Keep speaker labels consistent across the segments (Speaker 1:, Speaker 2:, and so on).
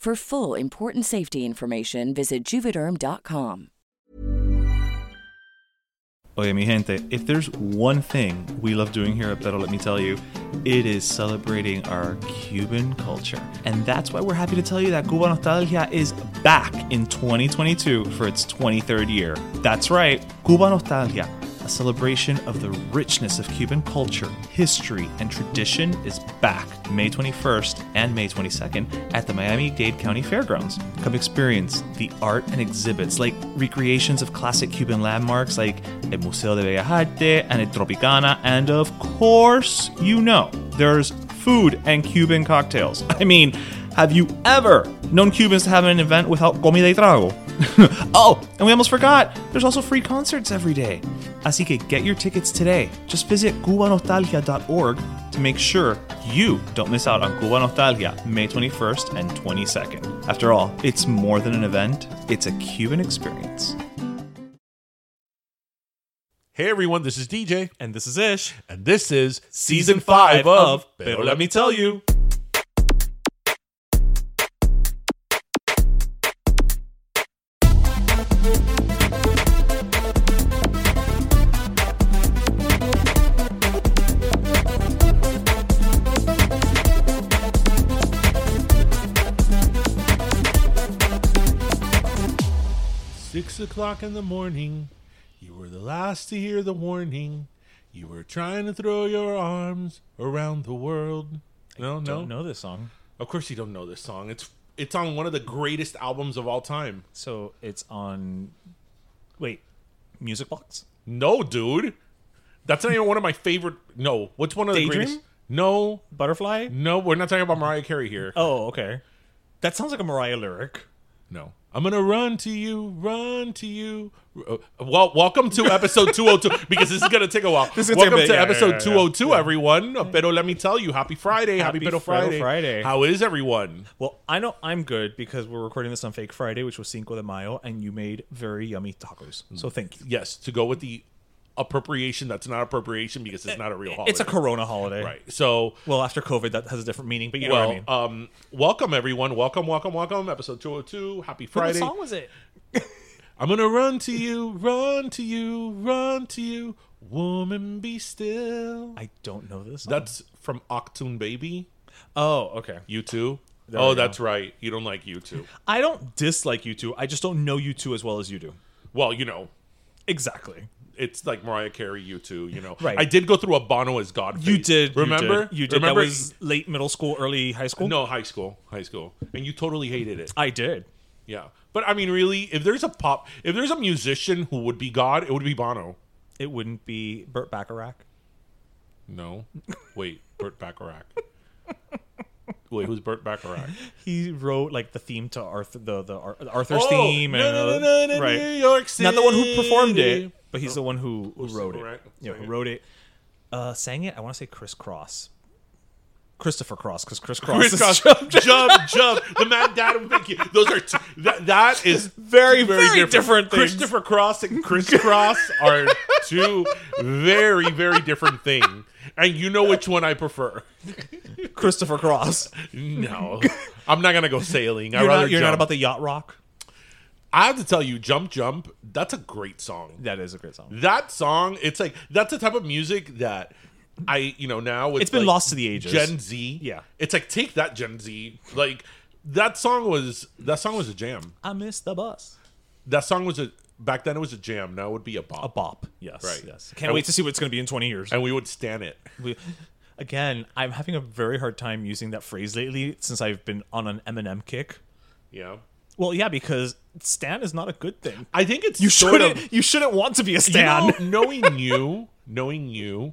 Speaker 1: For full important safety information, visit juvederm.com.
Speaker 2: Oye, mi gente, if there's one thing we love doing here at Better Let Me Tell You, it is celebrating our Cuban culture. And that's why we're happy to tell you that Cuba Nostalgia is back in 2022 for its 23rd year. That's right, Cuba Nostalgia, celebration of the richness of Cuban culture, history, and tradition, is back May 21st and May 22nd at the Miami Dade County Fairgrounds. Come experience the art and exhibits like recreations of classic Cuban landmarks like El Museo de Bellas Artes and El Tropicana, and of course, you know, there's food and Cuban cocktails. I mean, have you ever known Cubans to have an event without comida y trago? oh, and we almost forgot, there's also free concerts every day. Así que get your tickets today. Just visit cubanostalgia.org to make sure you don't miss out on Cuba Nostalgia May 21st and 22nd. After all, it's more than an event, it's a Cuban experience.
Speaker 3: Hey everyone, this is DJ,
Speaker 2: And this is Ish.
Speaker 3: and this is season five of Pero Let Me Tell You. O'clock in the morning, you were the last to hear the warning. You were trying to throw your arms around the world. No, no,
Speaker 2: Don't know this song.
Speaker 3: Of course you don't know this song. It's it's on one of the greatest albums of all time.
Speaker 2: So it's on. Wait, Music Box?
Speaker 3: No, dude. That's not even one of my favorite. No, what's one of the
Speaker 2: Daydream?
Speaker 3: greatest? No,
Speaker 2: Butterfly?
Speaker 3: no, we're not talking about Mariah Carey here.
Speaker 2: Oh, okay. That sounds like a Mariah lyric.
Speaker 3: No. I'm gonna run to you, run to you. Uh, Well, welcome to episode 202 because this is gonna take a while.
Speaker 2: This is
Speaker 3: welcome
Speaker 2: a
Speaker 3: to
Speaker 2: yeah,
Speaker 3: episode
Speaker 2: yeah, yeah,
Speaker 3: 202, everyone. Uh, Pero let me tell you, happy Friday, happy,
Speaker 2: Happy
Speaker 3: Pero Friday.
Speaker 2: Friday.
Speaker 3: How is everyone?
Speaker 2: Well, I know I'm good because we're recording this on Fake Friday, which was Cinco de Mayo, and you made very yummy tacos. So thank you.
Speaker 3: Yes, to go with the appropriation that's not appropriation because it's not a real holiday.
Speaker 2: It's a Corona holiday.
Speaker 3: right. So,
Speaker 2: Well, after COVID, that has a different meaning, but you know what I mean.
Speaker 3: um, welcome everyone. Welcome, welcome, welcome. Episode 202. Happy Friday.
Speaker 2: What song was it?
Speaker 3: I'm gonna run to you, run to you, run to you. Woman, be still.
Speaker 2: I don't know this. Song.
Speaker 3: That's from Achtung Baby.
Speaker 2: oh, okay.
Speaker 3: U2.
Speaker 2: There
Speaker 3: oh, that's right. You don't like you too.
Speaker 2: I don't dislike U2. I just don't know U2 as well as you do.
Speaker 3: Well, you know,
Speaker 2: Exactly.
Speaker 3: It's like Mariah Carey, U2. You know,
Speaker 2: Right.
Speaker 3: I did go through a Bono as God. Phase.
Speaker 2: You did.
Speaker 3: Remember?
Speaker 2: You did. You did.
Speaker 3: Remember?
Speaker 2: That was late middle school, early high school.
Speaker 3: no high school, high school, and you totally hated it.
Speaker 2: I did.
Speaker 3: Yeah, but I mean, really, if there's a pop, if there's a musician who would be God, it would be Bono.
Speaker 2: It wouldn't be Burt Bacharach.
Speaker 3: No, wait, Burt Bacharach. Wait, who's Burt Bacharach?
Speaker 2: He wrote like the theme to Arthur, the the Ar- Arthur's
Speaker 3: Oh,
Speaker 2: theme, and
Speaker 3: no, no, no, no,
Speaker 2: right.
Speaker 3: New York
Speaker 2: Not the one who performed it, but he's the one who, who wrote it.
Speaker 3: right,
Speaker 2: Yeah, who wrote it. Uh, sang it. I want to say Chris Cross, Christopher Cross, because Kris Kross
Speaker 3: Chris
Speaker 2: is
Speaker 3: Cross, jump, jump, jump. The Mad Dad of Mickey. Those are t- that. That is
Speaker 2: Very, very different things.
Speaker 3: Christopher Cross and Kris Kross are two very, very different things. And you know which one I prefer.
Speaker 2: Christopher Cross.
Speaker 3: No, I'm not gonna go sailing. I'd
Speaker 2: You're,
Speaker 3: rather
Speaker 2: not, you're not about the yacht rock.
Speaker 3: I have to tell you, "Jump, Jump." That's a great song.
Speaker 2: That is a great song.
Speaker 3: That song, it's like that's the type of music that I, you know, now
Speaker 2: It's been
Speaker 3: like,
Speaker 2: lost to the ages.
Speaker 3: Gen Z,
Speaker 2: Yeah.
Speaker 3: it's like take that Gen Z. Like that song was that song was a jam.
Speaker 2: I miss the bus.
Speaker 3: That song was a back then it was a jam. Now it would be a bop,
Speaker 2: A bop. Yes.
Speaker 3: Right.
Speaker 2: Yes. Can't
Speaker 3: And-
Speaker 2: wait to see what it's going to be in 20 years.
Speaker 3: and we would stand it.
Speaker 2: We, again, I'm having a very hard time using that phrase lately since I've been on an Eminem kick.
Speaker 3: Yeah,
Speaker 2: Well, yeah, because Stan is not a good thing.
Speaker 3: I think it's
Speaker 2: You
Speaker 3: sort
Speaker 2: shouldn't.
Speaker 3: of
Speaker 2: you shouldn't want to be a
Speaker 3: you
Speaker 2: Stan.
Speaker 3: know, knowing you, knowing you.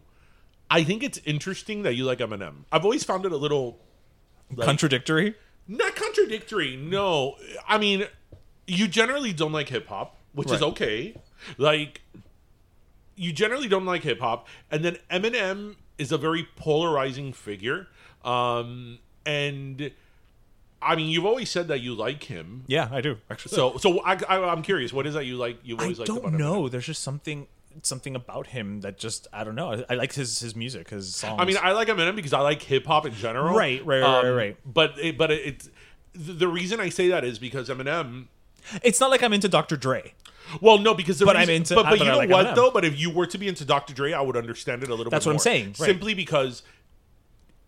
Speaker 3: I think it's interesting that you like Eminem. I've always found it a little
Speaker 2: Contradictory.
Speaker 3: not contradictory. No, I mean, you generally don't like hip hop, which is okay. Like, you generally don't like hip hop, and then Eminem is a very polarizing figure. Um, and I mean, you've always said that you like him.
Speaker 2: Yeah, I do actually.
Speaker 3: So, so I, I, I'm curious. What is that you like? You've
Speaker 2: I
Speaker 3: always liked
Speaker 2: don't
Speaker 3: about
Speaker 2: know. There's just something something about him that just I don't know. I, I like his his music, his songs.
Speaker 3: I mean, I like Eminem because I like hip hop in general. Um,
Speaker 2: Right, right, right, right, right.
Speaker 3: But it, but it, it's the the reason I say that is because Eminem
Speaker 2: it's not like I'm into Dr. Dre.
Speaker 3: Well, no, because the
Speaker 2: But I'm into-
Speaker 3: But, but
Speaker 2: but
Speaker 3: you know
Speaker 2: like
Speaker 3: what
Speaker 2: Eminem.
Speaker 3: though? But if you were to be into Dr. Dre, I would understand it a little more.
Speaker 2: That's
Speaker 3: bit.
Speaker 2: what I'm saying, right.
Speaker 3: Simply because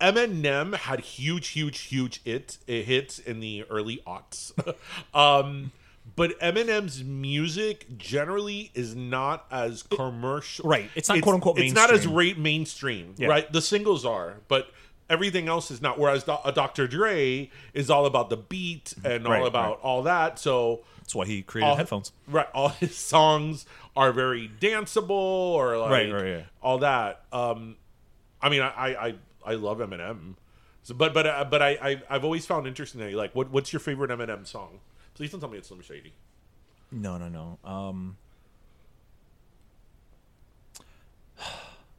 Speaker 3: Eminem had huge, huge, huge hit, hits in the early aughts. um, but Eminem's music generally is not as commercial.
Speaker 2: Right. It's not quote-unquote
Speaker 3: It's not as
Speaker 2: mainstream.
Speaker 3: rate mainstream.
Speaker 2: Yeah.
Speaker 3: Right. The singles are, but. Everything else is not. Whereas a Dr. Dre is all about the beat and all
Speaker 2: Right,
Speaker 3: about
Speaker 2: right.
Speaker 3: all that. So
Speaker 2: That's why he created
Speaker 3: all,
Speaker 2: headphones.
Speaker 3: Right, all his songs are very danceable, or like
Speaker 2: Right, right, yeah.
Speaker 3: all that. Um, I mean, I I, I, love Eminem, so, but but uh, but I, I I've always found interesting that like what what's your favorite Eminem song? Please don't tell me it's Slim Shady.
Speaker 2: No, no, no. Um,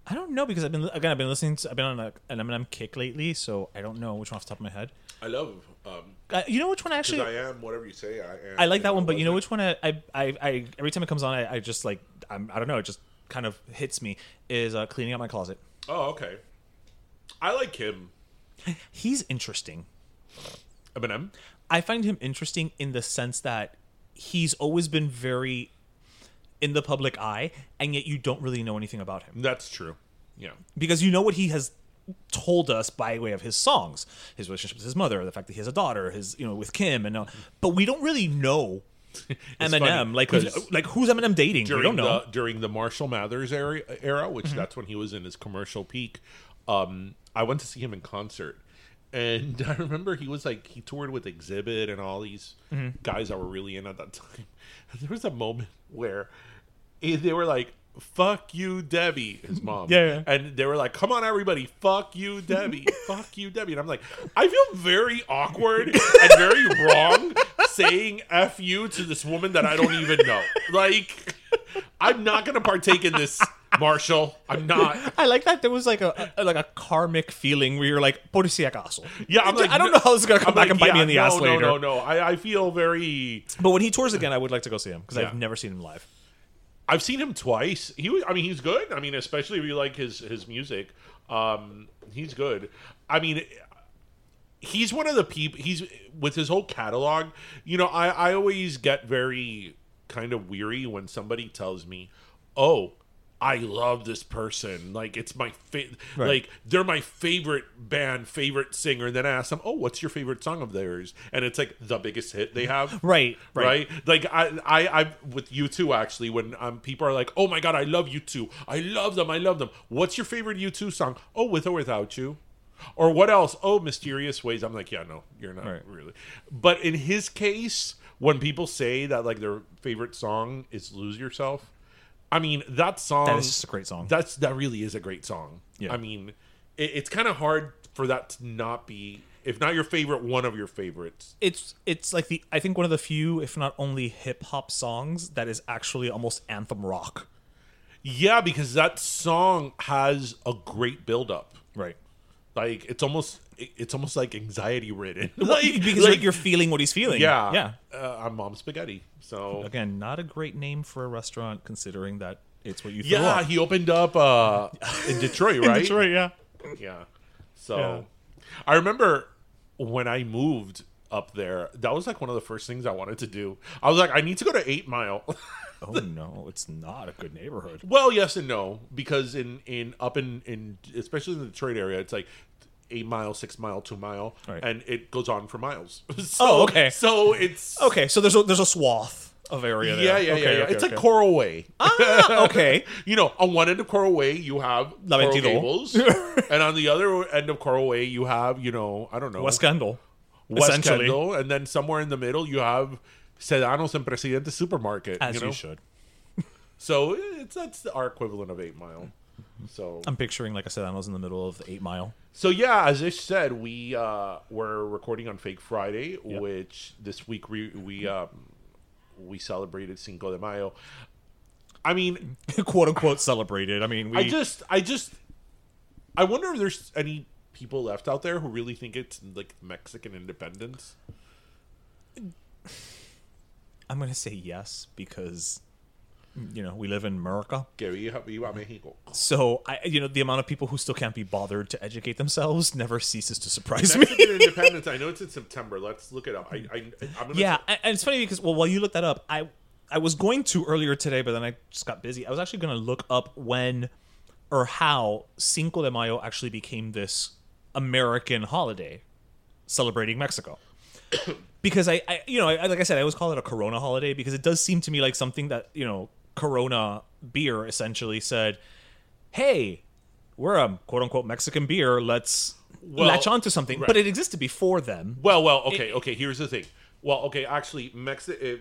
Speaker 2: I don't know because I've been again I've been listening to I've been on a, an Eminem kick lately, so I don't know which one off the top of my head.
Speaker 3: I love um
Speaker 2: Uh, you know which one actually
Speaker 3: I am whatever you say I am.
Speaker 2: I like that one, but you know
Speaker 3: Wasn't.
Speaker 2: which one I I, I, I every time it comes on I, I just like I'm I don't know it just kind of hits me is uh, cleaning out my closet.
Speaker 3: Oh, okay. I like him.
Speaker 2: He's interesting.
Speaker 3: Eminem.
Speaker 2: I find him interesting in the sense that he's always been very in the public eye, and yet you don't really know anything about him
Speaker 3: That's true. Yeah.
Speaker 2: because you know what he has told us by way of his songs, his relationship with his mother, the fact that he has a daughter, his you know with Kim, and uh, but we don't really know Eminem. like, who's, like who's Eminem dating? We
Speaker 3: during
Speaker 2: don't know.
Speaker 3: the during the Marshall Mathers era, era which
Speaker 2: Mm-hmm.
Speaker 3: that's when he was in his commercial peak. Um, I went to see him in concert, and I remember he was like he toured with Xzibit and all these
Speaker 2: Mm-hmm.
Speaker 3: guys that were really in at that time. There was a moment where they were like. Fuck you, Debbie, his mom.
Speaker 2: Yeah, yeah.
Speaker 3: And they were like, come on, everybody. Fuck you, Debbie. Fuck you, Debbie. And I'm like, I feel very awkward and very wrong saying F you to this woman that I don't even know. Like, I'm not going to partake in this, Marshall. I'm not.
Speaker 2: I like that there was like a, a like a karmic feeling where you're like, por si acaso.
Speaker 3: Yeah, I'm like,
Speaker 2: I don't know how this is gonna come
Speaker 3: I'm
Speaker 2: back
Speaker 3: like,
Speaker 2: and bite me in the
Speaker 3: no,
Speaker 2: ass
Speaker 3: no,
Speaker 2: later.
Speaker 3: No, no, I, I feel very.
Speaker 2: But when he tours again, I would like to go see him because
Speaker 3: Yeah.
Speaker 2: I've never seen him live.
Speaker 3: I've seen him twice. He, was, I mean, he's good. I mean, especially if you like his his music, um, he's good. I mean, he's one of the people. He's with his whole catalog. You know, I I always get very kind of weary when somebody tells me, "Oh, I love this person. Like it's my fa-
Speaker 2: Right.
Speaker 3: like they're my favorite band, favorite singer. And then I ask them, "Oh, what's your favorite song of theirs?" And it's like the biggest hit they have.
Speaker 2: Right, right.
Speaker 3: right. Like I, I, I with U2 actually. When um, people are like, "Oh my god, I love U2. I love them. I love them." What's your favorite U2 song? Oh, with or without you. Or what else? Oh, mysterious ways. I'm like, yeah, no, you're not
Speaker 2: Right.
Speaker 3: really. But in his case, when people say that like their favorite song is "Lose Yourself," I mean that song.
Speaker 2: That is just a great song.
Speaker 3: That's that really is a great song.
Speaker 2: Yeah.
Speaker 3: I mean, it, it's kind of hard for that to not be, if not your favorite, one of your favorites.
Speaker 2: it's it's like the I think one of the few, if not only, hip hop songs that is actually almost anthem rock.
Speaker 3: Yeah, because that song has a great build up.
Speaker 2: Right.
Speaker 3: Like it's almost it's almost like anxiety ridden.
Speaker 2: Like, because like, you're feeling what he's feeling.
Speaker 3: yeah
Speaker 2: Yeah.
Speaker 3: Uh, I'm mom spaghetti. So
Speaker 2: Again, not a great name for a restaurant considering that it's what you
Speaker 3: yeah, he opened up uh in Detroit, right?
Speaker 2: Detroit, yeah.
Speaker 3: Yeah. So I remember when I moved up there, that was like one of the first things I wanted to do. I was like, I need to go to Eight Mile.
Speaker 2: Oh no, it's not a good neighborhood.
Speaker 3: well, yes and no, because in in up in in especially in the Detroit area, it's like eight mile, six mile, two mile,
Speaker 2: Right.
Speaker 3: and it goes on for miles. so,
Speaker 2: Oh, okay.
Speaker 3: So it's
Speaker 2: Okay, so there's a there's a swath of area there.
Speaker 3: Yeah, yeah,
Speaker 2: okay,
Speaker 3: yeah, yeah.
Speaker 2: okay,
Speaker 3: it's
Speaker 2: okay.
Speaker 3: like Coral Way.
Speaker 2: Ah, okay.
Speaker 3: you know, on one end of Coral Way, you have
Speaker 2: La
Speaker 3: Coral
Speaker 2: 22.
Speaker 3: Gables, and on the other end of Coral Way, you have you know, I don't know,
Speaker 2: West Kendall.
Speaker 3: West
Speaker 2: essentially.
Speaker 3: Kendall, and then somewhere in the middle, you have Sedano's and Presidente Supermarket.
Speaker 2: As
Speaker 3: you
Speaker 2: you, should.
Speaker 3: So it's that's our equivalent of Eight Mile. So
Speaker 2: I'm picturing like I said, I was in the middle of eight mile.
Speaker 3: So yeah, as Ish said, we uh, were recording on Fake Friday, which this week we we um, we celebrated Cinco de Mayo. I mean,
Speaker 2: quote unquote celebrated. I mean, we
Speaker 3: I just, I just, I wonder if there's any people left out there who really think it's like Mexican independence.
Speaker 2: I'm gonna say yes because you know we live in America.
Speaker 3: Que viva, viva Mexico.
Speaker 2: So I, you know, the amount of people who still can't be bothered to educate themselves never ceases to surprise me.
Speaker 3: Independence. I know it's in September. Let's look it up. I, I I'm
Speaker 2: yeah, and and it's funny because well, while you look that up, I I was going to earlier today, but then I just got busy. I was actually going to look up when or how Cinco de Mayo actually became this American holiday celebrating Mexico. because I, I you know, I, like I said, I always call it a Corona holiday because it does seem to me like something that you know, Corona beer essentially said, "Hey, we're a quote unquote Mexican beer. Let's
Speaker 3: Well,
Speaker 2: latch onto something."
Speaker 3: right.
Speaker 2: But it existed before them.
Speaker 3: Well, well, okay, okay. Here's the thing. Well, okay, actually, Mexi- uh,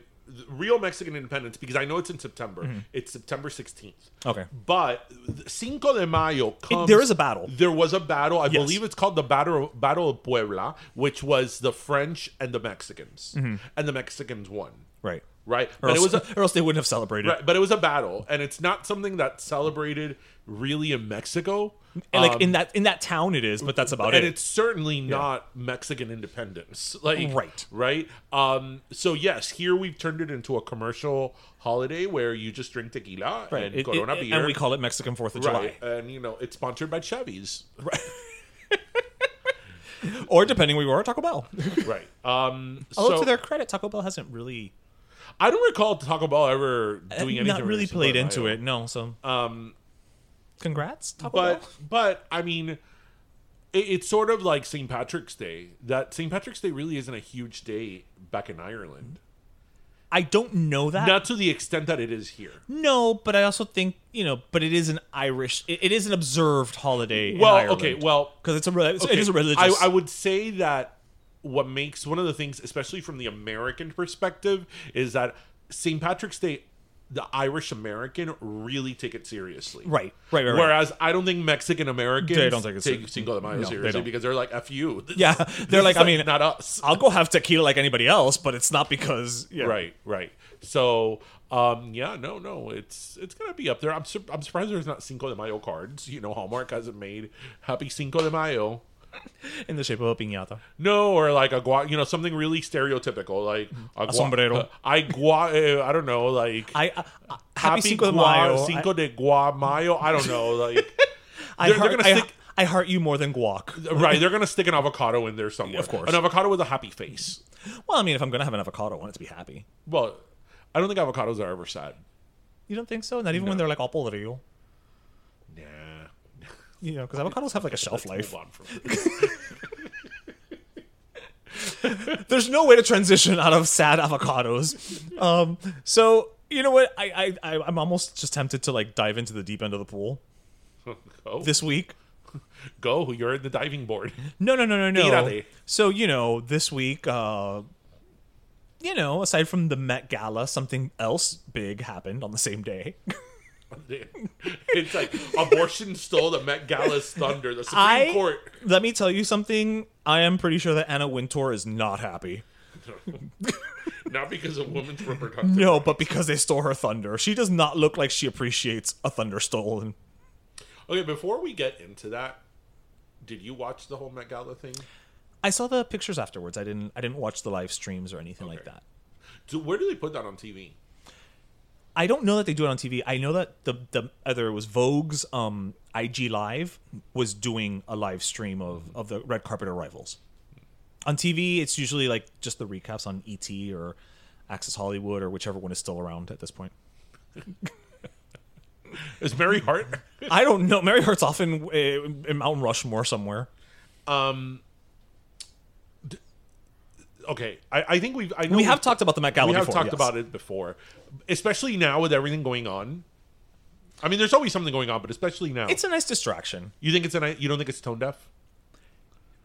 Speaker 3: real Mexican independence because I know it's in September. It's September 16th.
Speaker 2: Mm-hmm. Okay.
Speaker 3: But Cinco de Mayo comes.
Speaker 2: there is a battle.
Speaker 3: There was a battle. I
Speaker 2: Yes.
Speaker 3: believe it's called the Battle Battle of Puebla, which was the French and the Mexicans, and the Mexicans won.
Speaker 2: Right.
Speaker 3: Right,
Speaker 2: Mm-hmm. Or
Speaker 3: but it
Speaker 2: else,
Speaker 3: was a,
Speaker 2: or else they wouldn't have celebrated.
Speaker 3: right, but it was a battle, and it's not something that's celebrated really in Mexico.
Speaker 2: And like
Speaker 3: Um,
Speaker 2: in that in that town, it is, but that's about
Speaker 3: and
Speaker 2: it.
Speaker 3: And it's certainly not Mexican independence. Like
Speaker 2: Right.
Speaker 3: right. Um. So yes, here we've turned it into a commercial holiday where you just drink tequila
Speaker 2: right.
Speaker 3: and
Speaker 2: It-
Speaker 3: Corona
Speaker 2: it-
Speaker 3: beer,
Speaker 2: and we call it Mexican Fourth of July.
Speaker 3: And you know it's sponsored by Chevy's, Right.
Speaker 2: or depending where you are, Taco Bell.
Speaker 3: right? Um.
Speaker 2: Although
Speaker 3: so
Speaker 2: to their credit, Taco Bell hasn't really
Speaker 3: I don't recall Taco Bell ever doing anything.
Speaker 2: Uh, not really played into it. No, so
Speaker 3: Um.
Speaker 2: Congrats, Taco
Speaker 3: but
Speaker 2: Bell.
Speaker 3: but I mean, it, it's sort of like St. Patrick's Day. That St. Patrick's Day really isn't a huge day back in Ireland,
Speaker 2: I don't know that.
Speaker 3: not to the extent that it is here.
Speaker 2: no, but I also think you know, but it is an Irish. It, it is an observed holiday.
Speaker 3: Well,
Speaker 2: in Ireland.
Speaker 3: okay, well,
Speaker 2: because it's a re- it
Speaker 3: Okay,
Speaker 2: is a religious.
Speaker 3: I, I would say that what makes one of the things, especially from the American perspective, is that St. Patrick's Day, the Irish American really take it seriously.
Speaker 2: Right, right, right, right.
Speaker 3: Whereas I don't think Mexican Americans
Speaker 2: They don't take it
Speaker 3: take. Cinco de Mayo
Speaker 2: No,
Speaker 3: seriously because they're like, F you.
Speaker 2: yeah, they're like, I mean,
Speaker 3: not us.
Speaker 2: I'll go have tequila like anybody else, but it's not because yeah.
Speaker 3: Right, right. So, um, yeah, no, no, it's it's gonna be up there. I'm sur- I'm surprised there's not Cinco de Mayo cards. You know, Hallmark hasn't made Happy Cinco de Mayo.
Speaker 2: In the shape of a piñata.
Speaker 3: No, or like a gua, you know, something really stereotypical, like a, gua-
Speaker 2: sombrero.
Speaker 3: uh, I gua, uh, I don't know, like
Speaker 2: I, I, I happy Cinco de
Speaker 3: gua,
Speaker 2: Mayo.
Speaker 3: Cinco de Gua Mayo. I don't know, like
Speaker 2: I,
Speaker 3: they're-
Speaker 2: heart,
Speaker 3: they're gonna
Speaker 2: I,
Speaker 3: stick-
Speaker 2: I heart you more than guac.
Speaker 3: right. They're gonna stick an avocado in there somewhere.
Speaker 2: Of course.
Speaker 3: an avocado with a happy face.
Speaker 2: Well, I mean, if I'm gonna have an avocado, I want it to be happy.
Speaker 3: Well, I don't think avocados are ever sad.
Speaker 2: You don't think so? Not even when they're like all podrido. You know, because avocados have like a shelf life.
Speaker 3: Move on from it.
Speaker 2: There's no way to transition out of sad avocados. Um, so you know what? I, I I- I'm almost just tempted to like dive into the deep end of the pool
Speaker 3: Go,
Speaker 2: this week.
Speaker 3: go. You're in the diving board.
Speaker 2: No, no, no, no, no. So you know, this week, uh, you know, aside from the Met Gala, something else big happened on the same day.
Speaker 3: it's like abortion stole the Met Gala's thunder. The Supreme
Speaker 2: I
Speaker 3: Court.
Speaker 2: let me tell you something. I am pretty sure that Anna Wintour is not happy.
Speaker 3: Not because of women's reproductive.
Speaker 2: No, but because they stole her thunder. She does not look like she appreciates a thunder stolen.
Speaker 3: Okay, before we get into that, did you watch the whole Met Gala thing?
Speaker 2: I saw the pictures afterwards. I didn't. I didn't watch the live streams or anything like that.
Speaker 3: So where do they put that on TV?
Speaker 2: I don't know that they do it on TV. I know that the the either it was Vogue's um, IG Live was doing a live stream of of the red carpet arrivals. On TV, it's usually like just the recaps on ET or Access Hollywood or whichever one is still around at this point.
Speaker 3: Is Mary Hart?
Speaker 2: I don't know. Mary Hart's often uh, in Mount Rushmore somewhere.
Speaker 3: Okay, I, I think we've. I know
Speaker 2: We have talked about the Met Gala
Speaker 3: We have
Speaker 2: before,
Speaker 3: talked
Speaker 2: yes.
Speaker 3: about it before, especially now with everything going on. I mean, there's always something going on, but especially now.
Speaker 2: It's a nice distraction.
Speaker 3: you think it's a nice, you don't think it's tone deaf?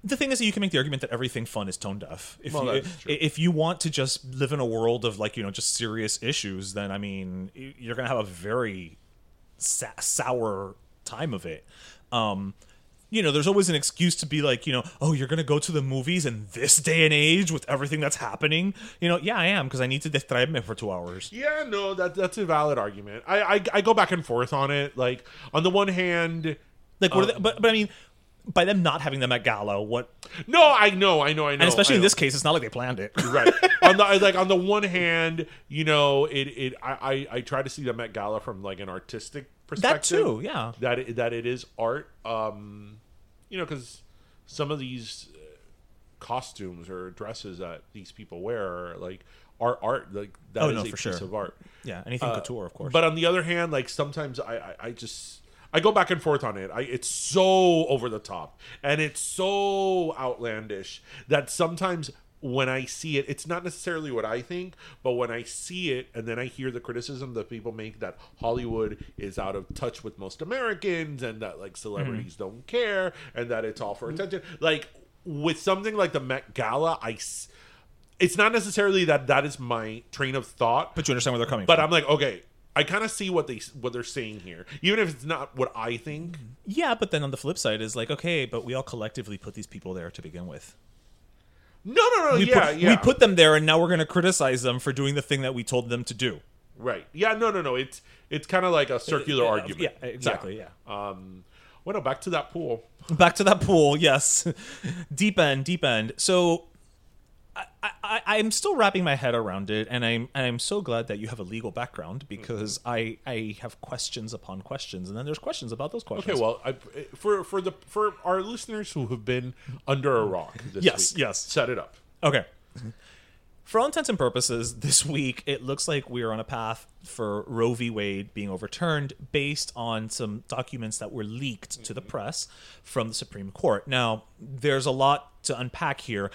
Speaker 2: The thing is that you can make the argument that everything fun is tone deaf. If
Speaker 3: Well,
Speaker 2: you, if you want to just live in a world of like you know just serious issues, then I mean you're gonna have a very sa- sour time of it. Um, you know, there's always an excuse to be like, you know, oh, you're gonna go to the movies in this day and age with everything that's happening. You know, yeah, I am because I need to distraerme for two hours.
Speaker 3: Yeah, no, that that's a valid argument. I, I I go back and forth on it. Like on the one hand,
Speaker 2: Like, what are they, but but I mean, by them not having them at gala, what?
Speaker 3: no, I know, I know, I know,
Speaker 2: and especially in this case, it's not like they planned it.
Speaker 3: right on the like on the one hand you know it it I, I i try to see the met gala from like an artistic perspective That
Speaker 2: too, yeah.
Speaker 3: that it, that it is art um you know because some of these uh, costumes or dresses that these people wear are like are art like that
Speaker 2: Oh,
Speaker 3: is
Speaker 2: no,
Speaker 3: a piece
Speaker 2: sure.
Speaker 3: of art
Speaker 2: yeah, anything couture, of course.
Speaker 3: but on the other hand, like sometimes I, I, I just I go back and forth on it. I it's so over the top and it's so outlandish that sometimes when I see it, it's not necessarily what I think, but when I see it and then I hear the criticism that people make that Hollywood is out of touch with most Americans and that like celebrities don't care and that it's all for mm-hmm. attention. Like with something like the Met Gala, I s- it's not necessarily that that is my train of thought,
Speaker 2: but you understand where they're coming
Speaker 3: but
Speaker 2: from.
Speaker 3: I'm like, okay, I kind of see what they what they're saying here, even if it's not what I think.
Speaker 2: Yeah, but then on the flip side is like, okay, but we all collectively put these people there to begin with.
Speaker 3: No, no, no,
Speaker 2: We
Speaker 3: yeah,
Speaker 2: put,
Speaker 3: yeah,
Speaker 2: We put them there, and now we're going to criticize them for doing the thing that we told them to do.
Speaker 3: right, yeah, no, no, no. It's it's kind of like a circular
Speaker 2: Uh,
Speaker 3: argument.
Speaker 2: Yeah, exactly. Yeah.
Speaker 3: Um, well, no, back to that pool.
Speaker 2: Back to that pool. Yes, deep end, deep end. So. I, I, I'm still wrapping my head around it, and I'm and I'm so glad that you have a legal background because mm-hmm. I I have questions upon questions, and then there's questions about those questions.
Speaker 3: Okay, well, I, for for the for our listeners who have been under a rock, this
Speaker 2: Yes,
Speaker 3: week,
Speaker 2: yes.
Speaker 3: set it up.
Speaker 2: Okay. For all intents and purposes, this week it looks like we are on a path for Roe v. Wade being overturned based on some documents that were leaked to the mm-hmm. press from the Supreme Court. Now, there's a lot to unpack here.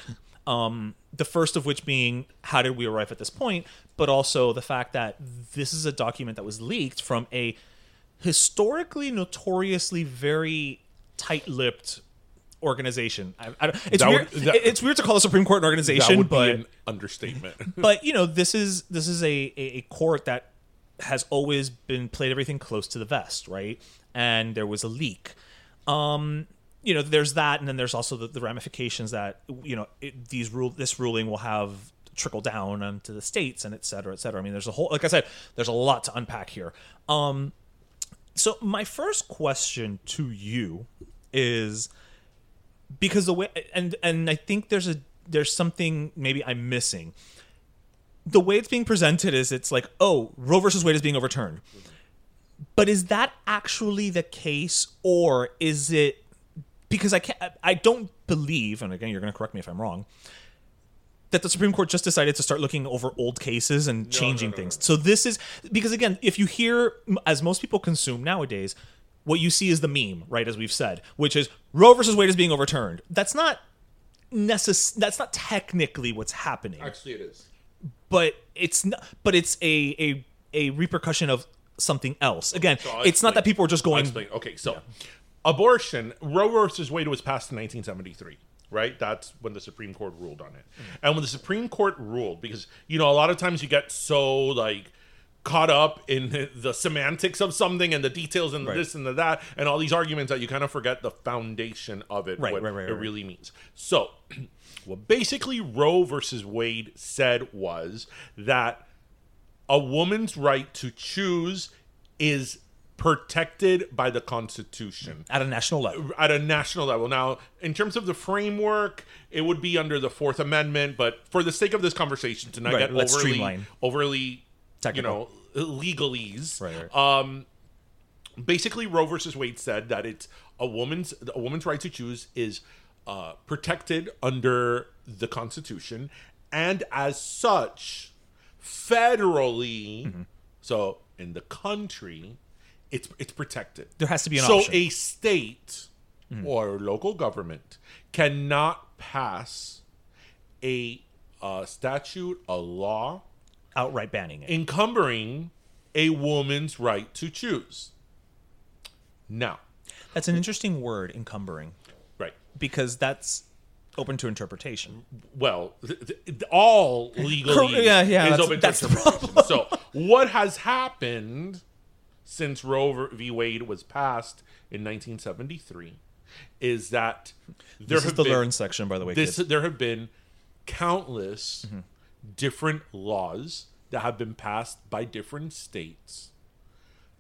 Speaker 2: Um, the first of which being how did we arrive at this point, but also the fact that this is a document that was leaked from a historically notoriously very tight-lipped organization. I, I, it's
Speaker 3: That
Speaker 2: weird.
Speaker 3: would- that-
Speaker 2: it's weird to call the Supreme Court an organization, but
Speaker 3: an understatement.
Speaker 2: but you know this is this is a, a, a court that has always been played everything close to the vest, right? And there was a leak. Um, you know, there's that, and then there's also the, the ramifications that you know it, these rule this ruling will have trickle down onto the states and et cetera, et cetera. I mean, there's a whole, like I said, there's a lot to unpack here. Um, so my first question to you is because the way and and I think there's a there's something maybe I'm missing. The way it's being presented is it's like, oh, Roe versus Wade is being overturned. But is that actually the case or is it because I can't I don't believe, and again you're gonna correct me if I'm wrong, that the Supreme Court just decided to start looking over old cases and changing things. So this is because again, if you hear as most people consume nowadays, what you see is the meme, right? As we've said, which is Roe versus Wade is being overturned. That's not necess- That's not technically what's happening,
Speaker 3: Actually, it is.
Speaker 2: but it's not. But it's a a a repercussion of something else. Again,
Speaker 3: So
Speaker 2: it's not that people are just going.
Speaker 3: Okay, so abortion, Roe versus Wade was passed in 1973. Right, that's when the Supreme Court ruled on it. Mm-hmm. And when the Supreme Court ruled, because you know a lot of times you get so like caught up in the, the semantics of something and the details and
Speaker 2: Right.
Speaker 3: this and the that and all these arguments that you kind of forget the foundation of it,
Speaker 2: Right,
Speaker 3: what
Speaker 2: right, right,
Speaker 3: it
Speaker 2: right.
Speaker 3: really means. So, what basically Roe versus Wade said was that a woman's right to choose is protected by the Constitution
Speaker 2: at a national level.
Speaker 3: at a national level. Now, in terms of the framework, it would be under the Fourth Amendment, but for the sake of this conversation, to not
Speaker 2: Right,
Speaker 3: get overly,
Speaker 2: streamline.
Speaker 3: overly,
Speaker 2: Technical.
Speaker 3: you know, legalese.
Speaker 2: Right, right.
Speaker 3: Um, basically, Roe versus Wade said that it's a woman's a woman's right to choose is uh, protected under the Constitution, and as such, federally,
Speaker 2: Mm-hmm.
Speaker 3: so in the country, it's it's protected.
Speaker 2: There has to be an option.
Speaker 3: so
Speaker 2: option.
Speaker 3: a state or local government cannot pass a uh, statute, a law
Speaker 2: outright banning it.
Speaker 3: encumbering a woman's right to choose. Now,
Speaker 2: That's an interesting word, encumbering,
Speaker 3: right.
Speaker 2: because that's open to interpretation.
Speaker 3: Well, th- th- all legally
Speaker 2: yeah, yeah,
Speaker 3: is
Speaker 2: that's-
Speaker 3: open
Speaker 2: that's
Speaker 3: to
Speaker 2: the
Speaker 3: interpretation. So, what has happened since Roe v. Wade was passed in 1973 is that there
Speaker 2: This is the
Speaker 3: been,
Speaker 2: learn section, by the way.
Speaker 3: this there have been countless
Speaker 2: Mm-hmm.
Speaker 3: different laws that have been passed by different states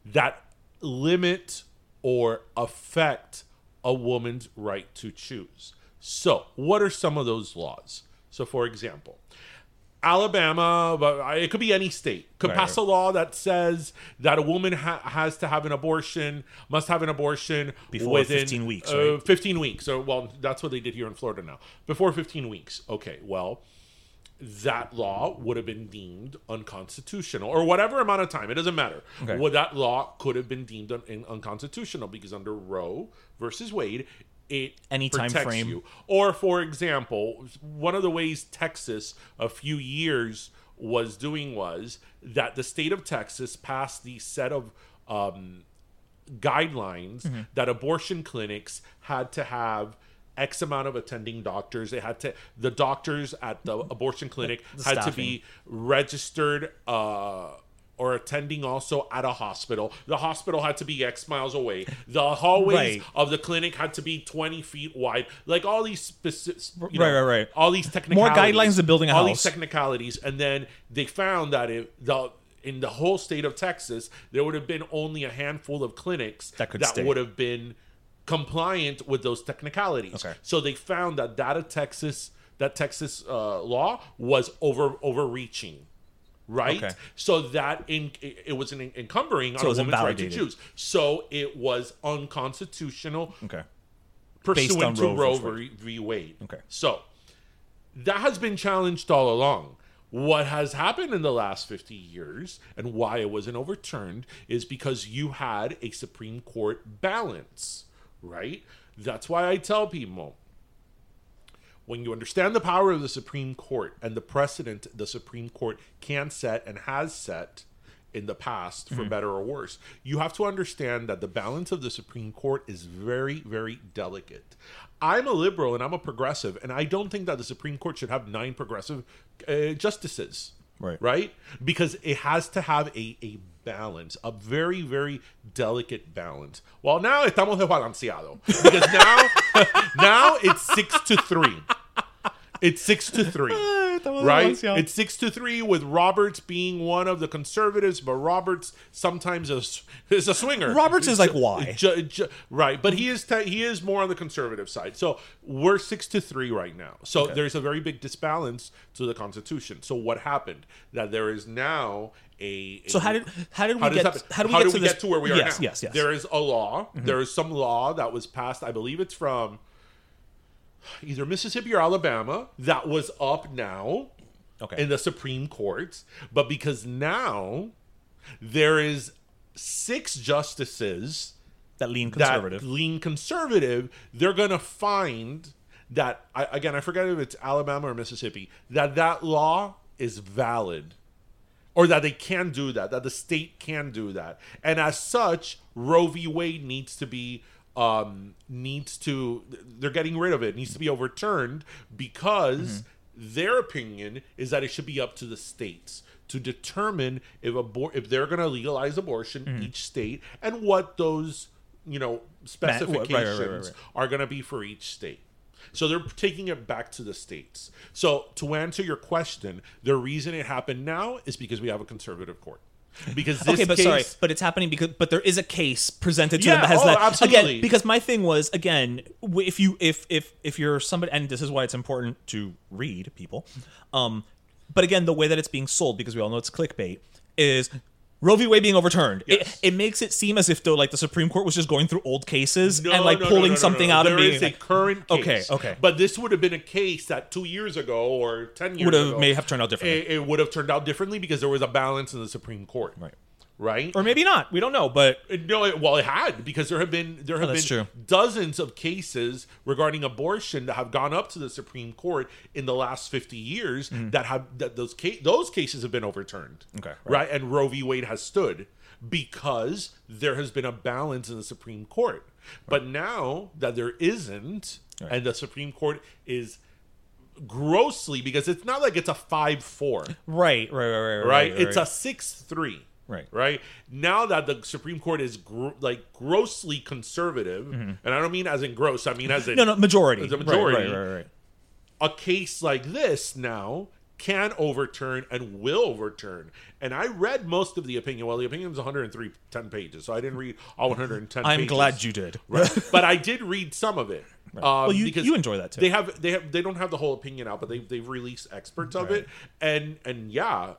Speaker 3: that limit or affect a woman's right to choose. So, what are some of those laws? So, for example, Alabama, but it could be any state, could
Speaker 2: Right,
Speaker 3: pass a law that says that a woman ha- has to have an abortion, must have an abortion
Speaker 2: Before
Speaker 3: within
Speaker 2: 15 weeks,
Speaker 3: uh,
Speaker 2: right?
Speaker 3: 15 weeks. Or well, that's what they did here in Florida now. Before 15 weeks. Okay, well, that law would have been deemed unconstitutional or whatever amount of time. It doesn't matter.
Speaker 2: Okay.
Speaker 3: Well, that law could have been deemed un- unconstitutional because under Roe versus Wade, it
Speaker 2: Any time frame.
Speaker 3: you. Or, for example, one of the ways Texas a few years was doing was that the state of Texas passed the set of um, guidelines
Speaker 2: Mm-hmm.
Speaker 3: that abortion clinics had to have X amount of attending doctors. They had to the doctors at the abortion clinic
Speaker 2: The
Speaker 3: had to be registered uh, or attending also at a hospital. The hospital had to be X miles away. The hallways
Speaker 2: Right.
Speaker 3: of the clinic had to be twenty feet wide. Like all these specific,
Speaker 2: Right, right, right.
Speaker 3: All these technicalities,
Speaker 2: guidelines than building a
Speaker 3: all
Speaker 2: house.
Speaker 3: these technicalities, and then they found that if the in the whole state of Texas, there would have been only a handful of clinics
Speaker 2: That could
Speaker 3: that
Speaker 2: stay.
Speaker 3: would have been compliant with those technicalities.
Speaker 2: Okay.
Speaker 3: So they found that that of Texas, that Texas uh, law was over overreaching. Right,
Speaker 2: Okay.
Speaker 3: so that in it was an encumbering
Speaker 2: So
Speaker 3: on a
Speaker 2: was
Speaker 3: woman's right to choose. So it was unconstitutional
Speaker 2: okay.
Speaker 3: pursuant
Speaker 2: on
Speaker 3: to
Speaker 2: Roe
Speaker 3: Roe v. v. Wade.
Speaker 2: Okay.
Speaker 3: So that has been challenged all along. What has happened in the last 50 years and why it wasn't overturned is because you had a Supreme Court balance, right? That's why I tell people when you understand the power of the Supreme Court and the precedent the Supreme Court can set and has set in the past, for better or worse, you have to understand that the balance of the Supreme Court is very, very delicate. I'm a liberal and I'm a progressive, and I don't think that the Supreme Court should have nine progressive uh, justices.
Speaker 2: Right.
Speaker 3: Right? Because it has to have a, a balance, a very, very delicate balance. Well, now estamos desbalanceado. Because now, now it's six to three. It's six to three. right? It's six to three with Roberts being one of the conservatives, but Roberts sometimes is, is a swinger.
Speaker 2: Roberts is like, why?
Speaker 3: Right, but he is te- he is more on the conservative side. So we're six to three right now. So there's a very big disbalance to the Constitution. So what happened? That there is now a.
Speaker 2: So how did how did we
Speaker 3: does
Speaker 2: get
Speaker 3: happen?
Speaker 2: how do we get to this
Speaker 3: where we are
Speaker 2: yes,
Speaker 3: now?
Speaker 2: Yes, yes,
Speaker 3: There is a law. Mm-hmm. There is some law that was passed. I believe it's from either Mississippi or Alabama that was up now
Speaker 2: Okay.
Speaker 3: in the Supreme Court, but because now there is six justices
Speaker 2: That lean conservative.
Speaker 3: that lean conservative, they're going to find that I, again, I forget if it's Alabama or Mississippi, that that law is valid or that they can do that, that the state can do that. And as such, Roe v. Wade needs to be um needs to they're getting rid of it, needs to be overturned because their opinion is that it should be up to the states to determine if abor- if they're going to legalize abortion each state and what those you know
Speaker 2: right, right, right,
Speaker 3: specifications
Speaker 2: right.
Speaker 3: are going to be for each state. So they're taking it back to the states. So to answer your question, the reason it happened now is because we have a conservative court. Because this
Speaker 2: okay, but
Speaker 3: case,
Speaker 2: sorry, but it's happening because but there is a case presented to
Speaker 3: Yeah,
Speaker 2: them that has
Speaker 3: oh,
Speaker 2: that
Speaker 3: absolutely.
Speaker 2: again because my thing was again if you if if if you're somebody and this is why it's important to read people, um, but again the way that it's being sold because we all know it's clickbait is. Roe v. Wade being overturned,
Speaker 3: Yes.
Speaker 2: it, it makes it seem as if though like the Supreme Court was just going through old cases
Speaker 3: no,
Speaker 2: and like
Speaker 3: no,
Speaker 2: pulling
Speaker 3: no,
Speaker 2: something out
Speaker 3: There
Speaker 2: and being
Speaker 3: is a
Speaker 2: like,
Speaker 3: current case.
Speaker 2: Okay, okay.
Speaker 3: But this would have been a case that two years ago or ten years
Speaker 2: Would have-
Speaker 3: ago
Speaker 2: may have turned out differently.
Speaker 3: It, it would have turned out differently because there was a balance in the Supreme Court.
Speaker 2: Right.
Speaker 3: Right.
Speaker 2: or maybe not. We don't know, but
Speaker 3: No, it, well, it had because there have been there have
Speaker 2: Oh,
Speaker 3: been
Speaker 2: true.
Speaker 3: dozens of cases regarding abortion that have gone up to the Supreme Court in the last fifty years that have that those ca- those cases have been overturned.
Speaker 2: Mm-hmm. Okay,
Speaker 3: right.
Speaker 2: right.
Speaker 3: and Roe v. Wade has stood because there has been a balance in the Supreme Court. But now that there isn't,
Speaker 2: Right.
Speaker 3: and the Supreme Court is grossly because it's not like it's a five four
Speaker 2: right, right, right, right,
Speaker 3: right?
Speaker 2: right,
Speaker 3: It's
Speaker 2: right.
Speaker 3: a six three.
Speaker 2: Right.
Speaker 3: Right. Now that the Supreme Court is gr- like grossly conservative, and I don't mean as in gross, I mean as in
Speaker 2: Mm-hmm. no, no, majority,
Speaker 3: As a majority.
Speaker 2: right, right, right.
Speaker 3: a case like this now can overturn and will overturn. And I read most of the opinion. Well, the opinion was 103 10 pages, so I didn't read all 110
Speaker 2: I'm
Speaker 3: pages.
Speaker 2: glad you did.
Speaker 3: Right. but I did read some of it. Um,
Speaker 2: Well, you-
Speaker 3: because
Speaker 2: you enjoy that too.
Speaker 3: They have they have they don't have the whole opinion out, but they they've released experts of it, and and yeah,